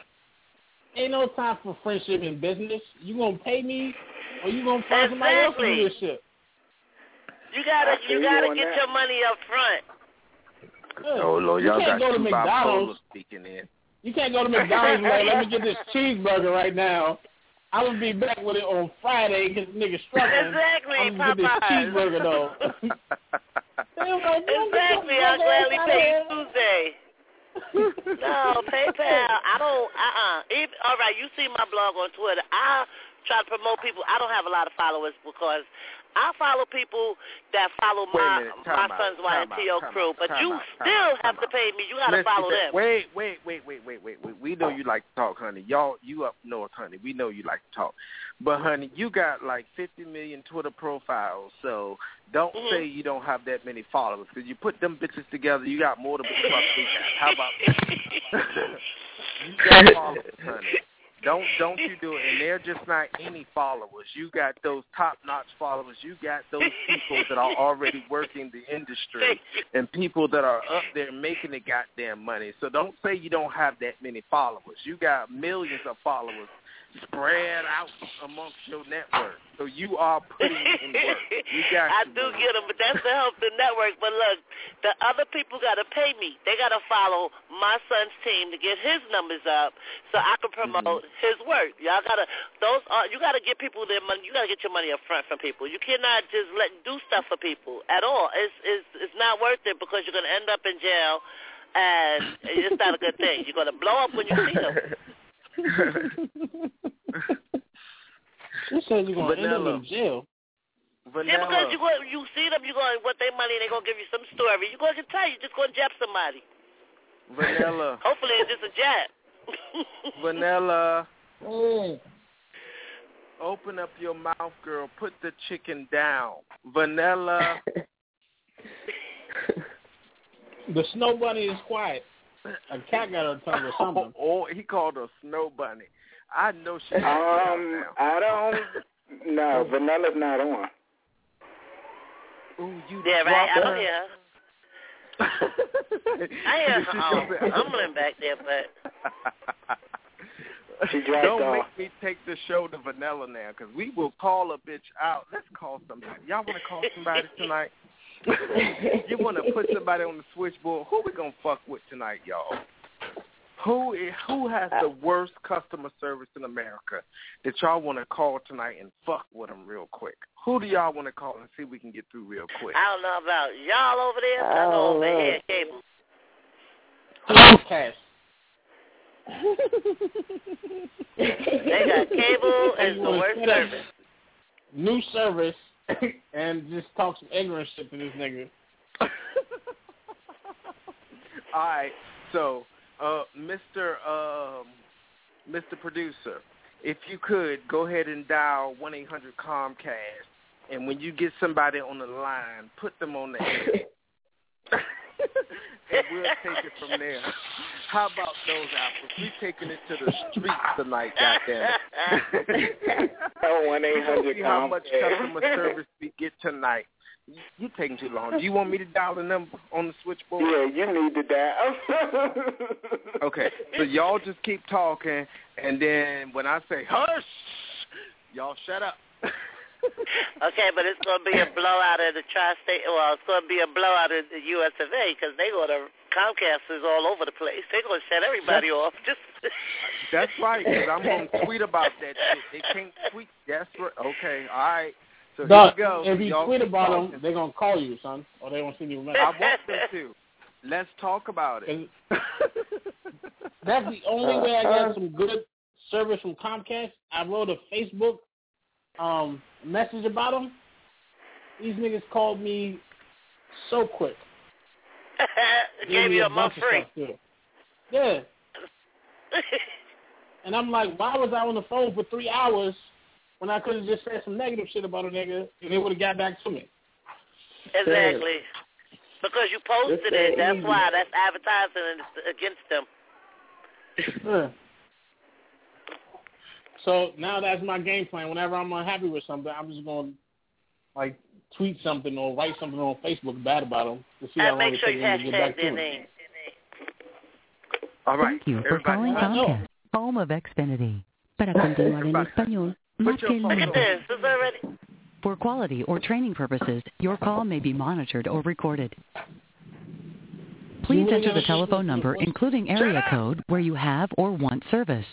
Speaker 8: Ain't no time for friendship in business. You gonna pay me, or you gonna find somebody else to do this shit?
Speaker 9: You gotta you
Speaker 6: you
Speaker 9: gotta
Speaker 6: on
Speaker 9: get
Speaker 6: that.
Speaker 9: your money up front.
Speaker 8: Yeah.
Speaker 2: Oh Lord,
Speaker 8: you
Speaker 2: y'all
Speaker 8: can't
Speaker 2: got
Speaker 8: go to McDonald's.
Speaker 2: speaking in.
Speaker 8: You can't go to McDonald's like, let me get this cheeseburger right now. I'm gonna be back with it on Friday because nigga struggling.
Speaker 9: Exactly,
Speaker 8: I'm gonna get this cheeseburger though. They was like, "Don't get
Speaker 9: Exactly.
Speaker 8: your
Speaker 9: I'll
Speaker 8: burger
Speaker 9: gladly pay you Tuesday. No, PayPal. I don't. Uh. uh If all right, you see my blog on Twitter. I try to promote people. I don't have a lot of followers because I follow people that follow my
Speaker 2: minute,
Speaker 9: my
Speaker 2: out,
Speaker 9: son's
Speaker 2: time out,
Speaker 9: crew.
Speaker 2: out,
Speaker 9: But you still have to pay me. You gotta
Speaker 2: Listen,
Speaker 9: follow them.
Speaker 2: Wait, wait, wait, wait, wait, wait, wait. We know you like to talk, honey. Y'all, you up north, honey. We know you like to talk. But honey, you got like 50 million Twitter profiles, so don't
Speaker 9: Mhm.
Speaker 2: say you don't have that many followers because you put them bitches together, you got more than the fuck we got. How about that? you got followers, honey. Don't don't you do it. And they're just not any followers. You got those top notch followers. You got those people that are already working the industry and people that are up there making the goddamn money. So don't say you don't have that many followers. You got millions of followers spread out amongst your network. So you are putting in work. You got
Speaker 9: I do
Speaker 2: work.
Speaker 9: get them, but that's to help the network. But look, the other people got to pay me. They got to follow my son's team to get his numbers up, so I can mm-hmm. promote his work. Y'all gotta those are you gotta get people their money. You gotta get your money up front from people. You cannot just let do stuff for people at all. It's it's it's not worth it because you're gonna end up in jail, and it's not a good thing. You're gonna blow up when you see them.
Speaker 8: Who says you're gonna end
Speaker 2: Vanilla.
Speaker 8: up in jail?
Speaker 9: Yeah, because you go, you see them, you going what their money, they gonna give you some story. You gonna tell you just gonna jab somebody.
Speaker 2: Vanilla.
Speaker 9: Hopefully it's just a jab.
Speaker 2: Vanilla.
Speaker 8: Mm.
Speaker 2: Open up your mouth, girl. Put the chicken down. Vanilla.
Speaker 8: The snow bunny is quiet. A cat got her tongue or something.
Speaker 2: Oh, he called her Snow Bunny. I know she.
Speaker 6: Um. I don't. No, Vanilla's not on.
Speaker 2: Ooh, you
Speaker 9: yeah, right. I
Speaker 2: dropped
Speaker 9: don't
Speaker 2: her.
Speaker 9: hear. I hear
Speaker 2: She
Speaker 9: um,
Speaker 2: said-
Speaker 9: mumbling back there, but
Speaker 6: She
Speaker 2: Don't
Speaker 6: off.
Speaker 2: make me take the show to Vanilla now, because we will call a bitch out. Let's call somebody. Y'all want to call somebody tonight? you want to put somebody on the switchboard? Who we gonna fuck with tonight, y'all? Who is, who has the uh. worst customer service in America that y'all want to call tonight and fuck with them real quick? Who do y'all want to call and see if we can get through real quick?
Speaker 9: I don't know about y'all over there. I know
Speaker 10: Oh,
Speaker 9: over
Speaker 10: Lord.
Speaker 9: here, cable.
Speaker 8: Cash.
Speaker 9: They got cable and the worst service.
Speaker 8: New service and just talk some ignorant shit to this nigga.
Speaker 2: All right, so uh, Mr. Um, Mr. Producer, if you could go ahead and dial one eight hundred Comcast, and when you get somebody on the line, put them on the air, and we'll take it from there. How about those apples? We're taking it to the streets tonight, goddamn it.
Speaker 6: Oh, one eight
Speaker 2: We gonna see how much customer service we get tonight. You- You taking too long. Do you want me to dial the number on the switchboard?
Speaker 6: Yeah, you need to dial.
Speaker 2: Okay, so y'all just keep talking, and then when I say hush, y'all shut up.
Speaker 9: Okay, but it's going to be a blowout in the tri-state. Well, it's going to be a blowout in the U.S. of A. because they going to Comcast is all over the place. They're going to shut everybody off. Just
Speaker 2: That's right, because I'm going to tweet about that shit. They can't tweet. That's right. Okay, all right. So
Speaker 8: Doc,
Speaker 2: here we go.
Speaker 8: if you
Speaker 2: Y'all
Speaker 8: tweet
Speaker 2: keep
Speaker 8: about
Speaker 2: talking.
Speaker 8: them, they're gonna call you, son, or they gonna send you a message.
Speaker 2: I want them to. Let's talk about it.
Speaker 8: That's the only way I got uh-huh. some good service from Comcast. I wrote a Facebook um, message about them. These niggas called me so quick.
Speaker 9: Gave
Speaker 8: me
Speaker 9: you a
Speaker 8: bunch
Speaker 9: month
Speaker 8: of
Speaker 9: free.
Speaker 8: stuff, too. Yeah. And I'm like, why was I on the phone for three hours when I could have just said some negative shit about a nigga and they would have got back to me?
Speaker 9: Exactly. Because you posted
Speaker 8: It's
Speaker 9: it. That's
Speaker 8: easy.
Speaker 9: why. That's advertising it's against them.
Speaker 8: Yeah. So now that's my game plan. Whenever I'm unhappy with something, I'm just going to like tweet something or write something on Facebook bad about them to see how long
Speaker 9: make
Speaker 8: it takes
Speaker 9: you
Speaker 8: them to get
Speaker 9: hashtag
Speaker 8: back to
Speaker 9: their
Speaker 8: me.
Speaker 9: name.
Speaker 2: All right.
Speaker 1: Thank you for
Speaker 2: Everybody,
Speaker 1: calling
Speaker 8: I know.
Speaker 1: Comcast, home of Xfinity. Para continuar en español,
Speaker 2: Put your
Speaker 1: marque el
Speaker 2: phone
Speaker 9: Look at
Speaker 1: uno.
Speaker 9: this. It's already.
Speaker 1: For quality or training purposes, your call may be monitored or recorded. Please enter the telephone number, including area code, where you have or want service.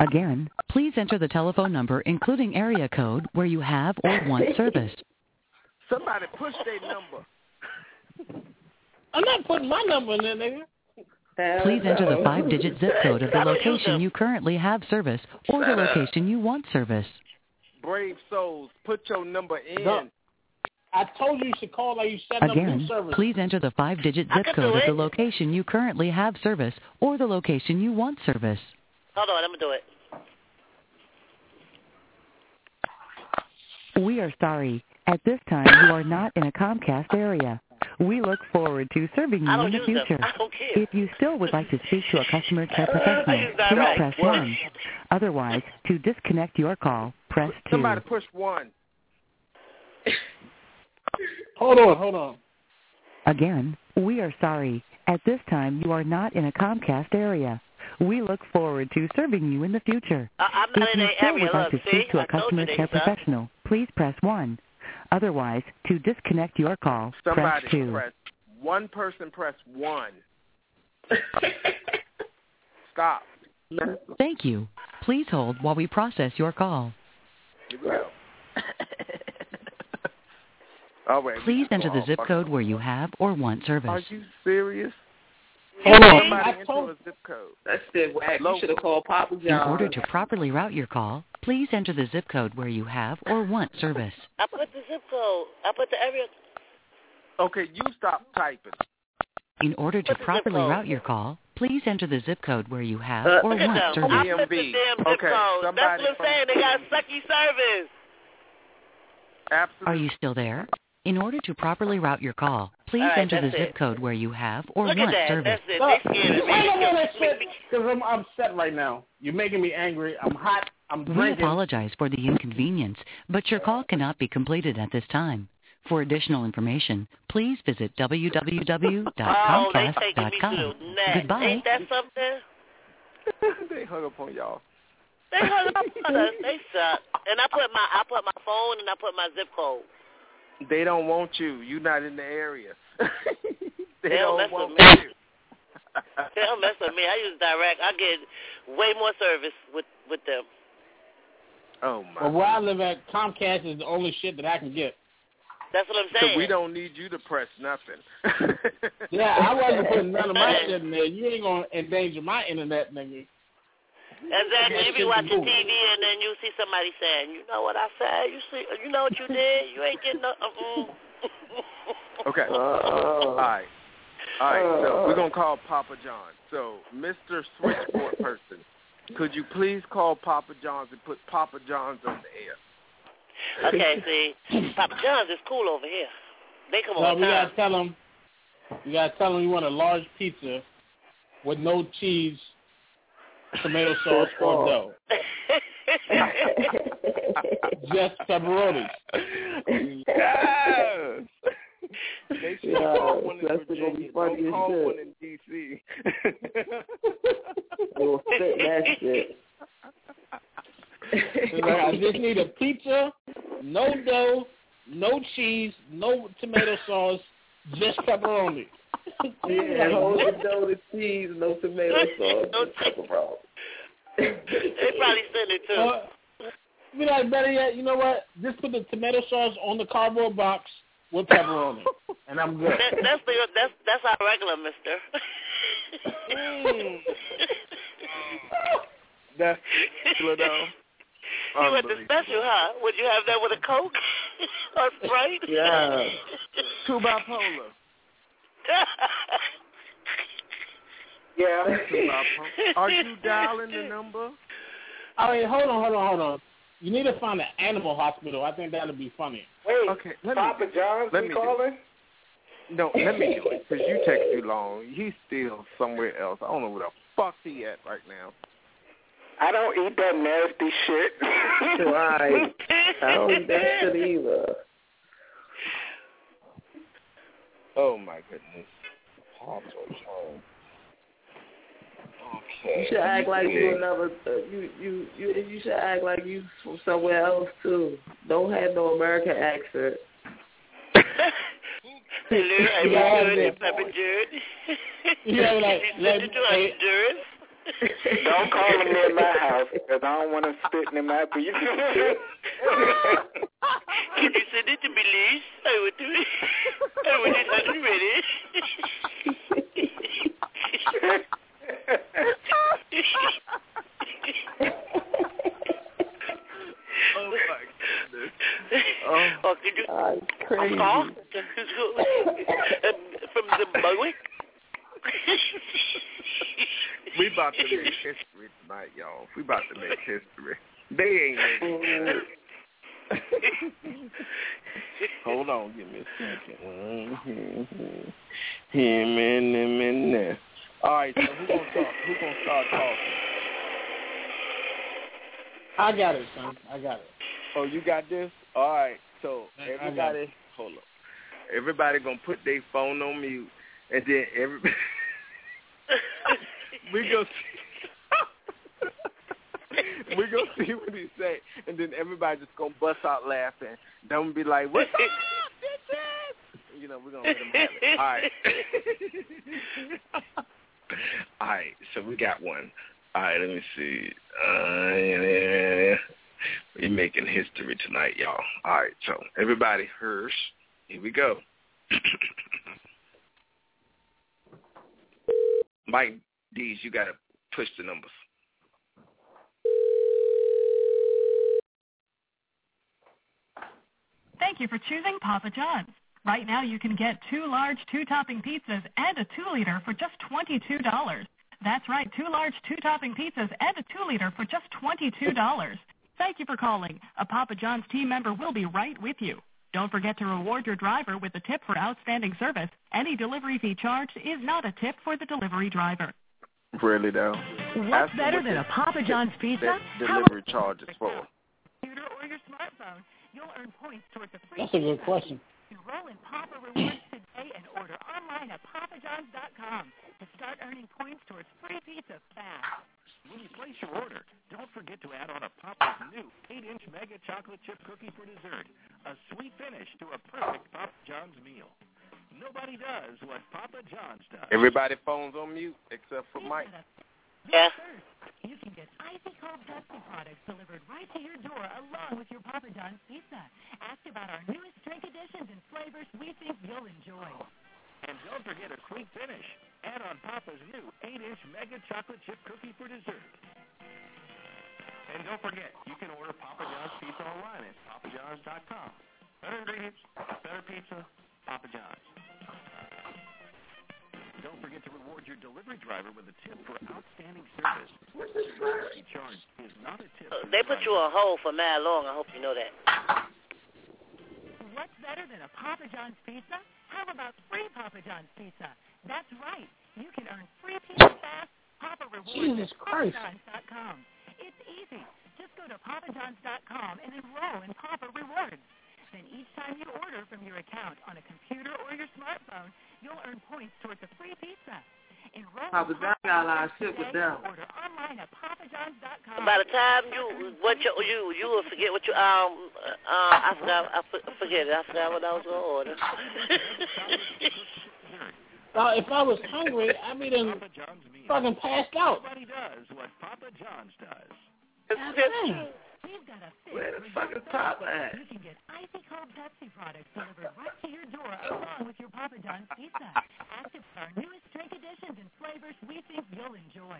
Speaker 1: Again, please enter the telephone number, including area code, where you have or want service.
Speaker 2: Somebody push their number.
Speaker 8: I'm not putting my number in there, nigga.
Speaker 1: Please enter the five-digit zip code of the location you currently have service or the location you want service.
Speaker 2: Brave souls, put your number in.
Speaker 8: No. I told you you should call like you setting up
Speaker 1: Again,
Speaker 8: new service.
Speaker 1: please enter the five-digit zip code of the location you currently have service or the location you want service.
Speaker 9: Hold on. I'm going to do it.
Speaker 1: We are sorry. At this time, you are not in a Comcast area. We look forward to serving you in the future.
Speaker 9: I don't care.
Speaker 1: If you still would like to speak to a customer care
Speaker 9: I
Speaker 1: professional, please
Speaker 9: direct.
Speaker 1: press 1. Otherwise, to disconnect your call, press 2.
Speaker 2: Somebody push one.
Speaker 8: Hold on, hold on.
Speaker 1: Again, we are sorry. At this time, you are not in a Comcast area. We look forward to serving you in the future.
Speaker 9: I, I'm not
Speaker 1: If
Speaker 9: in
Speaker 1: you
Speaker 9: the
Speaker 1: still
Speaker 9: area.
Speaker 1: would like to
Speaker 9: see?
Speaker 1: speak to a
Speaker 9: I told
Speaker 1: customer care
Speaker 9: niggas,
Speaker 1: professional, please press 1. Otherwise, to disconnect your call, press 2.
Speaker 2: press. One person press one. Stop.
Speaker 1: Thank you. Please hold while we process your call.
Speaker 2: Here we go.
Speaker 1: Please enter the zip code where you have or want service.
Speaker 2: Are you serious?
Speaker 8: Hold on. I told
Speaker 2: zip code.
Speaker 10: That's it, whack. You should have called Papa
Speaker 1: In order to properly route your call, please enter the zip code where you have or want service.
Speaker 9: I put the zip code. I put the area.
Speaker 2: Okay, you stop typing.
Speaker 1: In order to
Speaker 9: What's the zip
Speaker 1: properly route your call, please enter the zip code where you have
Speaker 10: Uh,
Speaker 1: or want
Speaker 9: them.
Speaker 1: service.
Speaker 9: I put the damn zip
Speaker 2: Okay,
Speaker 9: code. That's what I'm saying. They got sucky service.
Speaker 2: Absolutely.
Speaker 1: Are you still there? In order to properly route your call, please
Speaker 9: All right,
Speaker 1: enter the zip
Speaker 9: it.
Speaker 1: code where you have or
Speaker 9: Look
Speaker 1: want
Speaker 9: that.
Speaker 1: service.
Speaker 9: That's it.
Speaker 8: Look,
Speaker 9: They scared of me.
Speaker 8: I don't know that because I'm upset right now. You're making me angry. I'm hot. I'm
Speaker 1: We
Speaker 8: drinking.
Speaker 1: apologize for the inconvenience, but your call cannot be completed at this time. For additional information, please visit
Speaker 9: Oh, they taking me to
Speaker 1: www.comcast.com.
Speaker 9: the.
Speaker 1: Goodbye.
Speaker 9: Ain't that something?
Speaker 2: they hung up on y'all.
Speaker 9: They hung up on us. They suck. And I put my I put my phone and I put my zip code.
Speaker 2: They don't want you. You not in the area. they
Speaker 9: They don't
Speaker 2: don't
Speaker 9: mess
Speaker 2: want
Speaker 9: with me.
Speaker 2: you.
Speaker 9: They don't mess with me. I use direct. I get way more service with with them.
Speaker 2: Oh my
Speaker 8: But
Speaker 2: my.
Speaker 8: where I live at, Comcast is the only shit that I can get.
Speaker 9: That's what I'm
Speaker 2: So
Speaker 9: saying.
Speaker 2: we don't need you to press nothing.
Speaker 8: Yeah, I wasn't putting none of my shit in there. You ain't gonna endanger my internet, nigga.
Speaker 9: Exactly. You be
Speaker 8: Shit
Speaker 9: watching. TV and then you see somebody saying, "You know what I said? You see? You know what you did? You ain't getting no." Uh-uh.
Speaker 2: okay. Uh-uh. All right. All right. So uh-uh. we're gonna call Papa John. So Mr. Switchboard person, could you please call Papa John's and put Papa John's on the air?
Speaker 9: okay, see, Papa John's is cool over here. They come
Speaker 8: So
Speaker 9: on
Speaker 8: we
Speaker 9: time.
Speaker 8: gotta tell them. We gotta tell them you want a large pizza with no cheese, tomato sauce, or dough. Just pepperoni.
Speaker 2: yes. They should
Speaker 10: Yeah,
Speaker 2: call one in Virginia. Don't call
Speaker 10: shit.
Speaker 2: one in D.C.
Speaker 10: They will spit that shit.
Speaker 8: Like, I just need a pizza, no dough, no cheese, no tomato sauce, just pepperoni.
Speaker 10: Yeah, hold the dough, the cheese, no tomato sauce,
Speaker 9: No
Speaker 10: pepperoni.
Speaker 9: they probably send it too.
Speaker 8: Or, be like, better yet, you know what? Just put the tomato sauce on the cardboard box with pepperoni, and I'm good.
Speaker 9: That, that's the that's that's our regular Mister.
Speaker 2: Mm. That's slow down.
Speaker 9: You went the special, huh? Would you have that with a Coke or Sprite?
Speaker 2: Yeah. Two bipolar.
Speaker 6: Yeah.
Speaker 2: Two bipolar. Are you dialing the number?
Speaker 8: I mean, hold on, hold on, hold on. You need to find an animal hospital. I think that'll be funny.
Speaker 6: Wait,
Speaker 2: Okay, let me
Speaker 6: Papa John's
Speaker 2: let
Speaker 6: be
Speaker 2: me
Speaker 6: calling?
Speaker 2: No, let me do it because you take too long. He's still somewhere else. I don't know where the fuck he at right now.
Speaker 6: I don't eat that nasty shit.
Speaker 10: Right. I don't eat that shit either.
Speaker 2: Oh my goodness. Papa John. Okay.
Speaker 10: You should act like you another. Uh, you you you you should act like you from somewhere else too. Don't have no American accent.
Speaker 9: Hello, I'm
Speaker 8: Yeah,
Speaker 9: Jared.
Speaker 8: yeah.
Speaker 9: It's Papa Jared.
Speaker 8: Yeah, like,
Speaker 9: you
Speaker 8: like,
Speaker 9: listen to us,
Speaker 8: hey,
Speaker 9: Jared.
Speaker 6: don't call him near my house because I don't want to spit in my pizza.
Speaker 9: Can you send it to me, please? I would do it. I would just have it ready.
Speaker 2: Oh my goodness. Oh.
Speaker 9: Or could you
Speaker 10: Ah, it's crazy.
Speaker 9: call um, from Zimbabwe?
Speaker 2: We about to make history tonight, y'all. We about to make history. They ain't making Hold on, give me a second. Mm-hmm. Him and him and there. All right, so who gonna talk? Who gonna start talking?
Speaker 8: I got it, son. I got it.
Speaker 2: Oh, you got this? All right. So
Speaker 8: I- I got
Speaker 2: everybody, hold up. Everybody gonna put their phone on mute, and then everybody we go see. we gonna see what he say, and then everybody just gonna bust out laughing. Don't be like, "What's up, bitches?" You know, we're gonna let them have it. All right. All right. So we got one. All right. Let me see. Uh, we're making history tonight, y'all. All right. So everybody, Hirsch. Here we go. Mike D's, you gotta push the numbers.
Speaker 11: Thank you for choosing Papa John's. Right now you can get two large two-topping pizzas and a two-liter for just $22. That's right, two large two-topping pizzas and a two-liter for just $22. Thank you for calling. A Papa John's team member will be right with you. Don't forget to reward your driver with a tip for outstanding service. Any delivery fee charged is not a tip for the delivery driver.
Speaker 2: Really though.
Speaker 11: What's
Speaker 2: Ask
Speaker 11: better
Speaker 2: what
Speaker 11: than a Papa John's pizza?
Speaker 2: That
Speaker 11: How
Speaker 2: delivery charge is for.
Speaker 11: computer or your smartphone, you'll earn points towards a free
Speaker 8: That's a good question.
Speaker 11: Enroll in Papa Rewards today and order online at papajohns.com to start earning points towards free pizza fast.
Speaker 12: When you place your order, don't forget to add on a Papa's new 8-inch mega chocolate chip cookie for dessert, a sweet finish to a perfect Papa John's meal. Nobody does what Papa John's does.
Speaker 2: Everybody phones on mute except for Mike.
Speaker 9: Yeah.
Speaker 11: You can get icy cold Pepsi products delivered right to your door along with your Papa John's pizza. Ask about our newest drink additions and flavors we think you'll enjoy.
Speaker 12: And don't forget a sweet finish. Add on Papa's new 8-inch mega chocolate chip cookie for dessert. And don't forget, you can order Papa John's pizza online at papajohns.com. Better ingredients, better pizza, Papa John's. Don't forget to reward your delivery driver with a tip for outstanding service. Charge is not a tip.
Speaker 9: Oh, they put you on hold for mad long. I hope you know that.
Speaker 11: What's better than a Papa John's pizza? How about free Papa John's pizza? That's right. You can earn free pizza fast. Papa Rewards
Speaker 8: Jesus
Speaker 11: at
Speaker 8: Christ.
Speaker 11: papajohns.com. It's easy. Just go to papajohns.com and enroll in Papa Rewards. Then each time you order from your account on a computer or your smartphone, you'll earn points towards a free pizza. Enroll
Speaker 10: Papa
Speaker 11: in
Speaker 10: John got a lot of shit with them.
Speaker 11: Order online at papajohns.com.
Speaker 9: By the time you what you you you will forget what you um uh I forgot I forget it. I forgot what I was gonna order.
Speaker 8: Uh, if I was hungry, I'd be done
Speaker 12: Papa John's meal.
Speaker 8: fucking passed out.
Speaker 12: Nobody does what Papa John's does.
Speaker 8: Damn.
Speaker 10: Where the fuck is Papa at?
Speaker 11: You can get icy cold Pepsi products delivered right to your door along with your Papa John's pizza. Active with our newest drink additions and flavors we think you'll enjoy.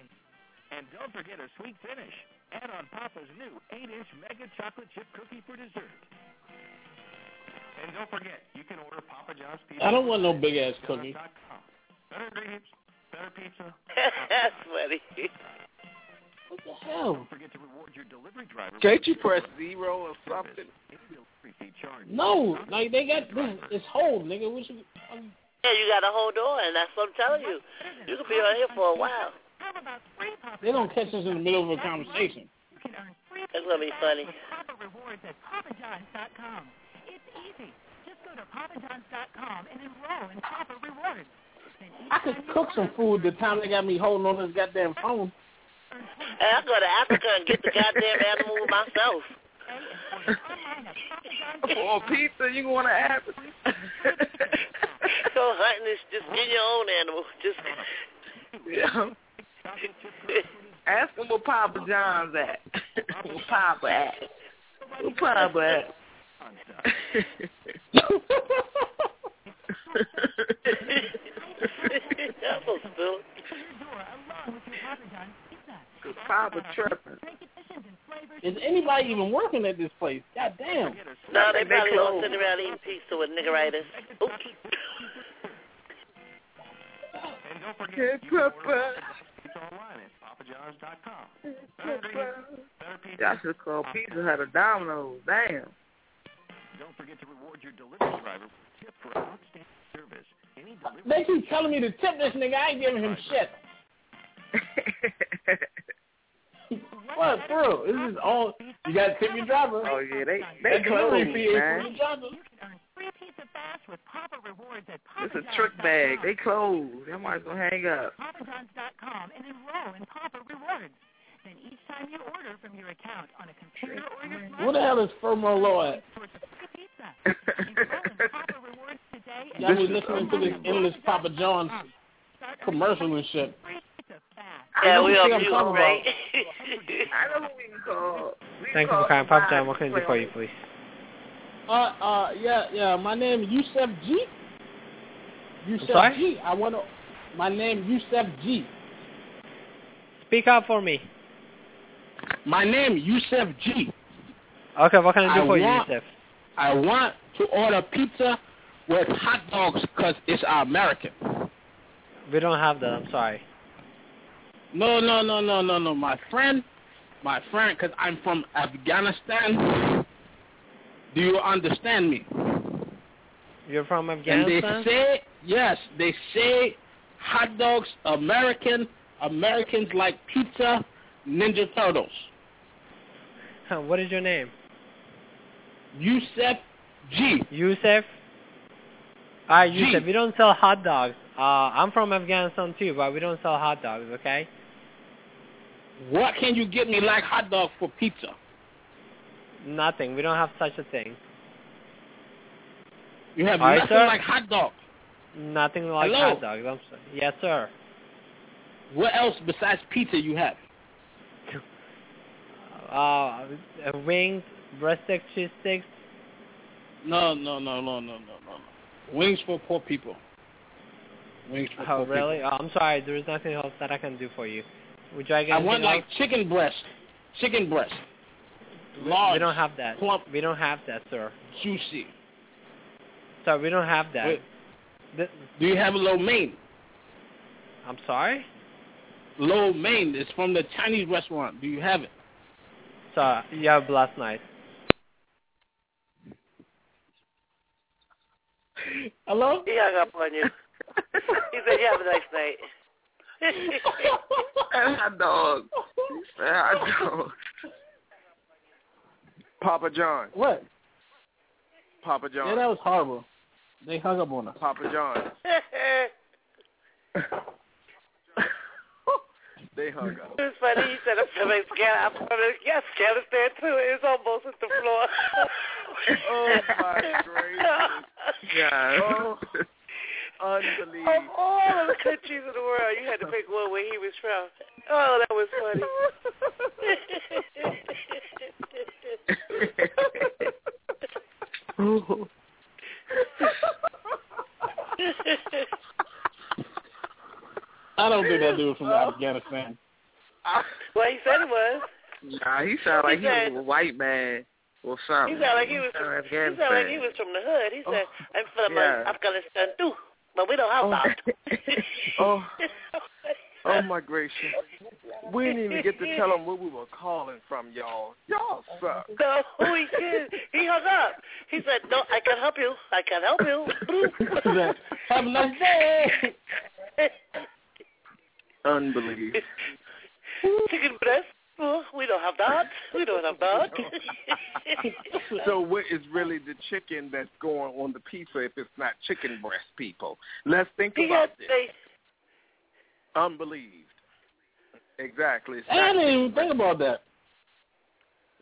Speaker 12: And don't forget a sweet finish. Add on Papa's new 8-inch mega chocolate chip cookie for dessert. And don't forget, you can order Papa John's pizza.
Speaker 8: I don't want no big ass cookie.
Speaker 12: Better ingredients, better pizza.
Speaker 9: That's funny.
Speaker 8: What the hell?
Speaker 12: Don't forget to reward your delivery driver.
Speaker 2: Can't you press zero or something?
Speaker 8: No, like they got this. It's hold, nigga. What you, um,
Speaker 9: Yeah, you got to hold on, and that's what I'm telling you. You could be on here for a while.
Speaker 8: they don't catch us in the middle of a conversation.
Speaker 9: It's gonna be funny.
Speaker 11: Papa Rewards at PapaJohns.com. It's easy. Just go to PapaJohns.com and enroll in Papa Rewards. Then each
Speaker 8: I could cook some food the time they got me holding on this goddamn phone.
Speaker 9: And I go to Africa and get the goddamn animal myself.
Speaker 2: For pizza, you want to ask?
Speaker 9: Go hunting is just get your own animal. Just
Speaker 2: yeah. Ask him where Papa John's at. where Papa at? Where Papa at?
Speaker 9: That's so stupid.
Speaker 2: Cause Papa uh-huh. tripping.
Speaker 8: Is anybody even working at this place? God damn.
Speaker 9: No, they
Speaker 2: They
Speaker 9: probably all sitting around eating pizza with niggeritis. Oops.
Speaker 12: And don't forget,
Speaker 2: Hey,
Speaker 12: order
Speaker 2: Papa.
Speaker 12: pizza online at papajohns.com. Better pizza.
Speaker 2: Y'all should call Pizza Hut a Domino's. Damn.
Speaker 12: Don't forget to reward your delivery driver with a tip for outstanding service. Any delivery
Speaker 8: They keep telling me to tip this nigga. I ain't giving him shit. What, for real? This is all. You got to tip your driver.
Speaker 2: oh yeah, they they
Speaker 8: That delivery
Speaker 2: closed,
Speaker 8: fee is for
Speaker 2: man.
Speaker 8: your driver.
Speaker 11: You can earn free pizza fast with Papa Rewards at
Speaker 2: It's a trick bag. They closed. Y'all might as well hang up.
Speaker 11: PapaJohns.com and enroll in Papa Rewards. Then each time you order from your account on a computer or your
Speaker 8: Where the hell is Fermo Law at?
Speaker 11: towards a free pizza. Enroll in Papa Rewards today and
Speaker 8: Y'all be listening to this endless Papa John's commercial and shit. I
Speaker 9: Yeah,
Speaker 8: know
Speaker 9: we
Speaker 8: what
Speaker 9: on
Speaker 8: I'm
Speaker 9: mute,
Speaker 8: talking
Speaker 9: right?
Speaker 2: I know who we can call. We
Speaker 13: Thank you
Speaker 2: call
Speaker 13: for calling Papa
Speaker 2: somebody
Speaker 13: John. What can I do for you, please?
Speaker 8: Uh, uh, yeah, yeah. My name is Yusef G. Yusef
Speaker 13: sorry?
Speaker 8: G. I want to. My name Yusef G.
Speaker 13: Speak up for me.
Speaker 8: My name Yusef G.
Speaker 13: Okay, what can I do
Speaker 8: I
Speaker 13: for you, Yusef?
Speaker 8: I want to order pizza with hot dogs because it's American.
Speaker 13: We don't have that. I'm sorry.
Speaker 8: No, no, no, no, no, no. My friend, my friend, because I'm from Afghanistan. Do you understand me?
Speaker 13: You're from Afghanistan.
Speaker 8: And they say, yes, they say hot dogs, American, Americans like pizza, Ninja Turtles.
Speaker 13: what is your name?
Speaker 8: Yusef G.
Speaker 13: Yusef? Alright,
Speaker 8: G.
Speaker 13: Yusef, we don't sell hot dogs. Uh, I'm from Afghanistan too, but we don't sell hot dogs, okay?
Speaker 8: What can you get me like hot dog for pizza?
Speaker 13: Nothing. We don't have such a thing.
Speaker 8: You have
Speaker 13: right,
Speaker 8: nothing
Speaker 13: sir.
Speaker 8: like hot dog.
Speaker 13: Nothing like
Speaker 8: Hello?
Speaker 13: hot dog. I'm sorry. Yes, sir.
Speaker 8: What else besides pizza you have?
Speaker 13: Uh, wings, breast sticks, cheese sticks.
Speaker 8: No, no, no, no, no, no, no. no. Wings for poor people. Wings for
Speaker 13: Oh,
Speaker 8: poor
Speaker 13: really? Oh, really? I'm sorry. There is nothing else that I can do for you. Would you like.
Speaker 8: I
Speaker 13: anything
Speaker 8: want like
Speaker 13: else?
Speaker 8: chicken breast. Chicken breast.
Speaker 13: We-
Speaker 8: Large.
Speaker 13: We don't have that.
Speaker 8: plump,
Speaker 13: We don't have that, sir.
Speaker 8: juicy.
Speaker 13: Sir, we don't have that.
Speaker 8: Wait.
Speaker 13: Th-
Speaker 8: Do you have a lo mein?
Speaker 13: I'm sorry?
Speaker 8: Lo mein is from the Chinese restaurant. Do you have it?
Speaker 13: Sir, you have a blessed night.
Speaker 8: Hello?
Speaker 9: He hung up on you. He said, you have a nice night.
Speaker 2: And hot dog. And hot dog. Papa John.
Speaker 8: What?
Speaker 2: Papa John.
Speaker 8: Yeah, that was horrible. They hung up on us.
Speaker 2: Papa John. They hung up.
Speaker 9: It was funny. He said, I'm from Afghanistan. I'm from Afghanistan, too. It was almost at the floor.
Speaker 2: Oh, my gracious.
Speaker 8: Yeah.
Speaker 2: Oh, Unbelievable.
Speaker 9: Of all the countries in the world, you had to pick one where he was from. Oh, that was funny.
Speaker 8: I don't think that dude was from Afghanistan.
Speaker 9: well, he said it was.
Speaker 2: Nah, he sounded like
Speaker 9: He
Speaker 2: he
Speaker 9: said-
Speaker 2: was a white man or
Speaker 9: He sounded like he was from. He sounded like he was from the hood. He said, "I'm from uh,
Speaker 2: yeah.
Speaker 9: Afghanistan too, but we don't have that."
Speaker 2: Oh, oh. oh my gracious. We didn't even get to tell him where we were calling from, y'all. Y'all suck.
Speaker 9: No, he did. He hung up. He said, "No, I can't help you. I can't help you."
Speaker 8: Have a nice day.
Speaker 2: Unbelievable.
Speaker 9: Chicken breast. Oh, we don't have that. We don't have that.
Speaker 2: so what is really the chicken that's going on the pizza if it's not chicken breast, people? Let's think
Speaker 9: He
Speaker 2: about
Speaker 9: had
Speaker 2: this.
Speaker 9: they,
Speaker 2: Unbelieved. Exactly. It's
Speaker 8: I didn't even
Speaker 2: chicken
Speaker 8: think about that.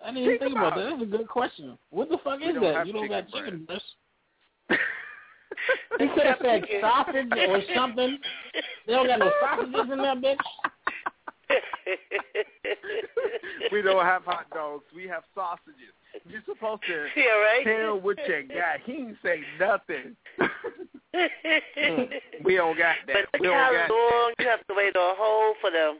Speaker 8: I didn't even
Speaker 2: Think
Speaker 8: think about
Speaker 2: about
Speaker 8: that. That's a good question. What the fuck
Speaker 2: We
Speaker 8: is that? You don't
Speaker 2: chicken
Speaker 8: got chicken breast.
Speaker 2: breast.
Speaker 8: He could have said sausage or something. They don't got no sausages in that bitch.
Speaker 2: We don't have hot dogs. We have sausages. You're supposed to
Speaker 9: Yeah, right?
Speaker 2: tell what you got. He didn't say nothing. we don't got that.
Speaker 9: But
Speaker 2: we
Speaker 9: look
Speaker 2: don't
Speaker 9: how
Speaker 2: got
Speaker 9: long you have to wait on hold for them.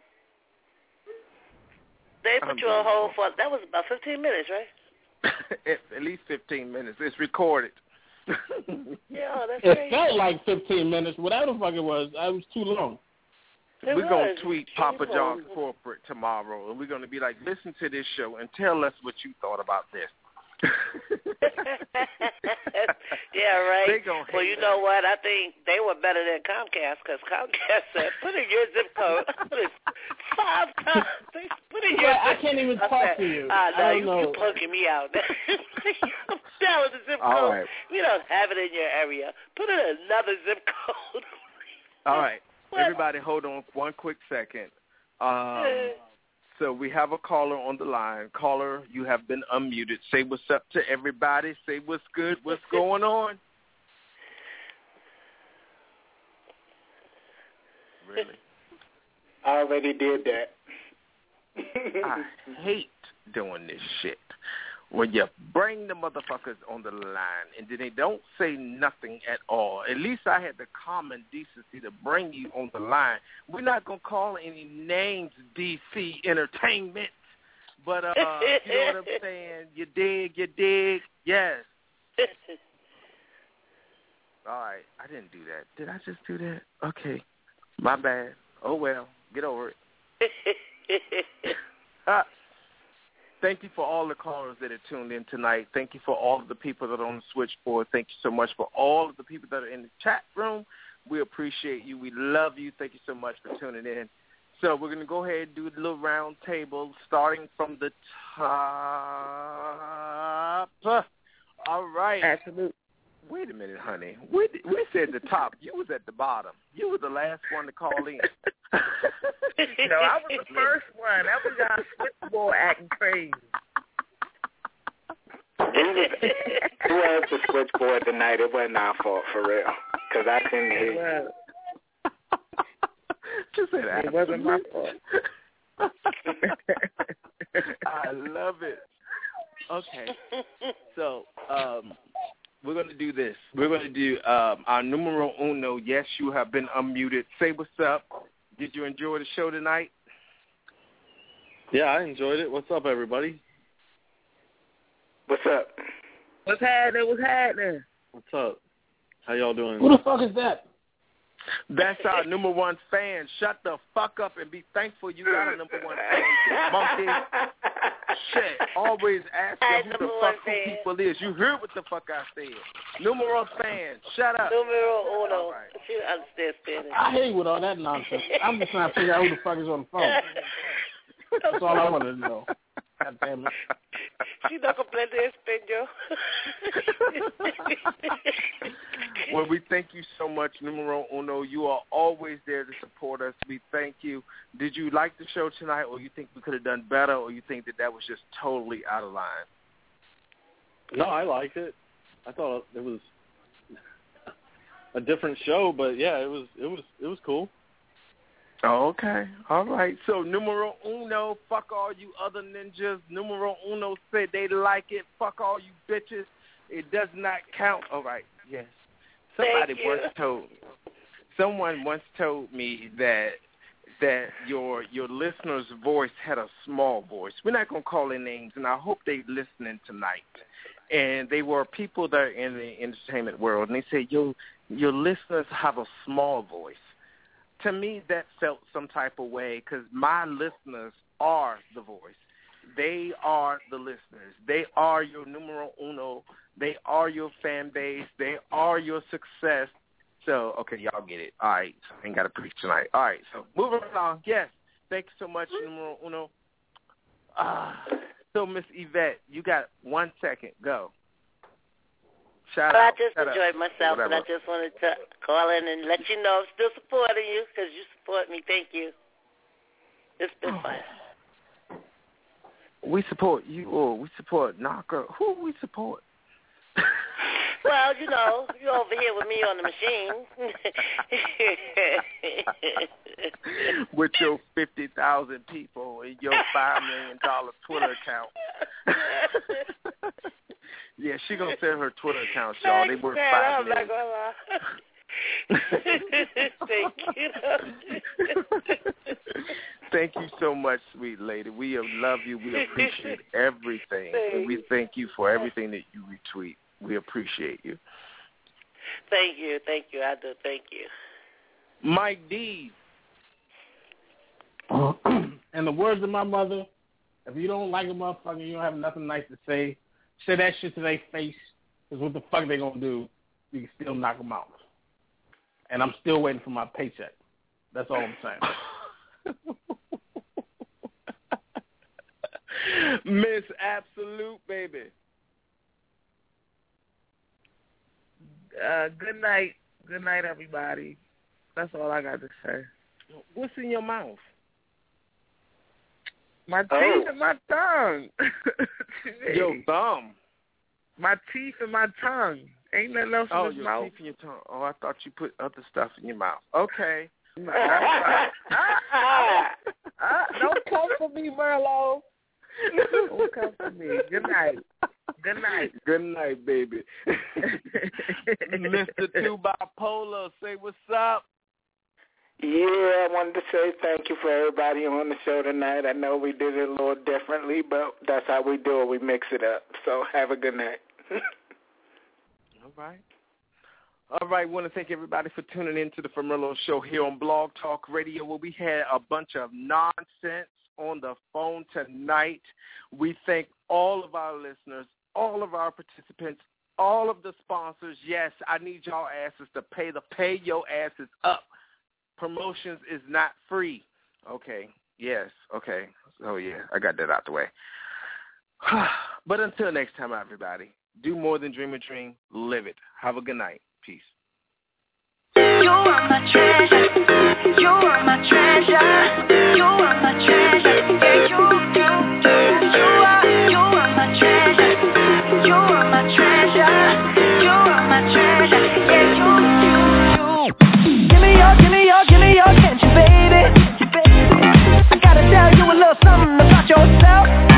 Speaker 9: They put you on hold for that was about fifteen minutes, right?
Speaker 2: at, at least 15 minutes. It's recorded.
Speaker 9: Yeah, that's
Speaker 8: It
Speaker 9: crazy.
Speaker 8: felt like 15 minutes. Whatever the fuck it was, I was too long.
Speaker 9: It
Speaker 2: we're gonna tweet Papa
Speaker 9: was.
Speaker 2: John's corporate tomorrow, and we're going to be like, listen to this show and tell us what you thought about this.
Speaker 9: yeah, right.
Speaker 2: They gonna
Speaker 9: well,
Speaker 2: hate
Speaker 9: you know what? I think they were better than Comcast because Comcast said, "Put in your zip code." Put it five times. Put in your.
Speaker 8: Well, I can't even
Speaker 9: I
Speaker 8: talk
Speaker 9: said,
Speaker 8: to you.
Speaker 9: Ah, no,
Speaker 8: I don't
Speaker 9: you,
Speaker 8: know.
Speaker 9: you punking me out. I'm down with the zip code.
Speaker 2: right.
Speaker 9: We don't have it in your area. Put in another zip code.
Speaker 2: All right.
Speaker 9: What?
Speaker 2: Everybody hold on one quick second. Um, so we have a caller on the line. Caller, you have been unmuted. Say what's up to everybody. Say what's good. What's going on? Really?
Speaker 6: I already did that.
Speaker 2: I hate doing this shit. When you bring the motherfuckers on the line and then they don't say nothing at all. At least I had the common decency to bring you on the line. We're not gonna call any names, DC Entertainment, but uh, you know what I'm saying. You dig, you dig. Yes. All right. I didn't do that. Did I just do that? Okay. My bad. Oh well. Get over it. Thank you for all the callers that are tuned in tonight. Thank you for all of the people that are on the switchboard. Thank you so much for all of the people that are in the chat room. We appreciate you. We love you. Thank you so much for tuning in. So we're going to go ahead and do a little round table starting from the top. All right.
Speaker 10: Absolutely.
Speaker 2: Wait a minute, honey. We we said the top. You was at the bottom. You were the last one to call in.
Speaker 10: No, I was the first one. That was y'all switchboard acting crazy.
Speaker 6: It was the switchboard tonight. It wasn't our fault for real, because I couldn't hear. you.
Speaker 2: Just said
Speaker 10: It wasn't my fault.
Speaker 2: I love it. Okay. So, um, we're going to do this. We're going to do um, our numero uno. Yes, you have been unmuted. Say what's up. Did you enjoy the show tonight?
Speaker 14: Yeah, I enjoyed it. What's up, everybody?
Speaker 6: What's up?
Speaker 10: What's happening? What's happening?
Speaker 14: What's up? How y'all doing?
Speaker 8: Who the fuck is that?
Speaker 2: That's our number one fan. Shut the fuck up and be thankful you got a number one fan, monkey. Shit, always asking who the fuck who people is. You heard what the fuck I said. Numero fan, shut up.
Speaker 9: Numero uno. She understands Spanish.
Speaker 8: I hate with all that nonsense. I'm just trying to figure out who the fuck is on the phone. That's all I want to know. God damn it.
Speaker 9: She no comprende español.
Speaker 2: Well, we thank you so much, numero uno. You are always there to support us. We thank you. Did you like the show tonight, or you think we could have done better, or you think that that was just totally out of line?
Speaker 14: No, I liked it. I thought it was. a different show, but yeah, it was it was it was cool.
Speaker 2: Oh, okay. All right. So numero uno, fuck all you other ninjas. Numero uno said they like it. Fuck all you bitches. It does not count. All right. Yes. Somebody once told someone once told me that that your your listener's voice had a small voice. We're not gonna call their names, and I hope they're listening tonight. And they were people that are in the entertainment world, and they said, "Yo, your listeners have a small voice." To me, that felt some type of way because my listeners are the voice. They are the listeners. They are your numero uno. They are your fan base. They are your success. So, okay, y'all get it. All right, so I ain't got to preach tonight. All right, so moving along. Yes, thank you so much, numero uno. Uh, so, Miss Yvette, you got one second. Go. Shout
Speaker 9: Well, I just
Speaker 2: shout out,
Speaker 9: enjoyed myself, and I just wanted to call in and let you know I'm still supporting you because you support me. Thank you. It's been oh. fun.
Speaker 2: We support you, or we support Knocker. Who we support?
Speaker 9: Well, you know, you're over here with me on the machine.
Speaker 2: with your fifty thousand people and your five million dollar Twitter account. Yeah, she gonna sell her Twitter account, y'all. They worth
Speaker 9: Man,
Speaker 2: five
Speaker 9: I'm not gonna lie. Thank you.
Speaker 2: Thank you so much, sweet lady. We love you. We appreciate everything. And we thank you for everything that you retweet. We appreciate you.
Speaker 9: Thank you. Thank you. I do. Thank you.
Speaker 2: Mike D.
Speaker 8: In the words of my mother, if you don't like a motherfucker, you don't have nothing nice to say, say that shit to their face. Because what the fuck they gonna do? You can still knock them out. And I'm still waiting for my paycheck. That's all I'm saying.
Speaker 2: Miss Absolute, baby.
Speaker 10: Uh, good night. Good night, everybody. That's all I got to say.
Speaker 2: What's in your mouth?
Speaker 10: My teeth
Speaker 2: Oh.
Speaker 10: and my tongue.
Speaker 2: Your thumb.
Speaker 10: My teeth and my tongue. Ain't nothing else
Speaker 2: Oh,
Speaker 10: in
Speaker 2: your
Speaker 10: mouth.
Speaker 2: teeth and your tongue. Oh, I thought you put other stuff in your mouth. Okay.
Speaker 10: ah, don't come for me, Merlo. Don't come for me. Good night. Good night.
Speaker 2: Good night, baby. Mr. Two Bipolar, say what's up.
Speaker 6: Yeah, I wanted to say thank you for everybody on the show tonight. I know we did it a little differently, but that's how we do it. We mix it up. So have a good night.
Speaker 2: All right. All right, want to thank everybody for tuning in to the Famerlo Show here on Blog Talk Radio, where we had a bunch of nonsense on the phone tonight. We thank all of our listeners, all of our participants, all of the sponsors. Yes, I need y'all asses to pay the pay your asses up. Promotions is not free. Okay. Yes. Okay. So yeah, I got that out the way. but until next time, everybody, do more than dream a dream. Live it. Have a good night. Peace.
Speaker 5: You are my treasure. You are my treasure. You are my treasure. Yeah, you, you, are, my treasure. You are my treasure. Yeah, you, you, you. Give me your, give me something about yourself.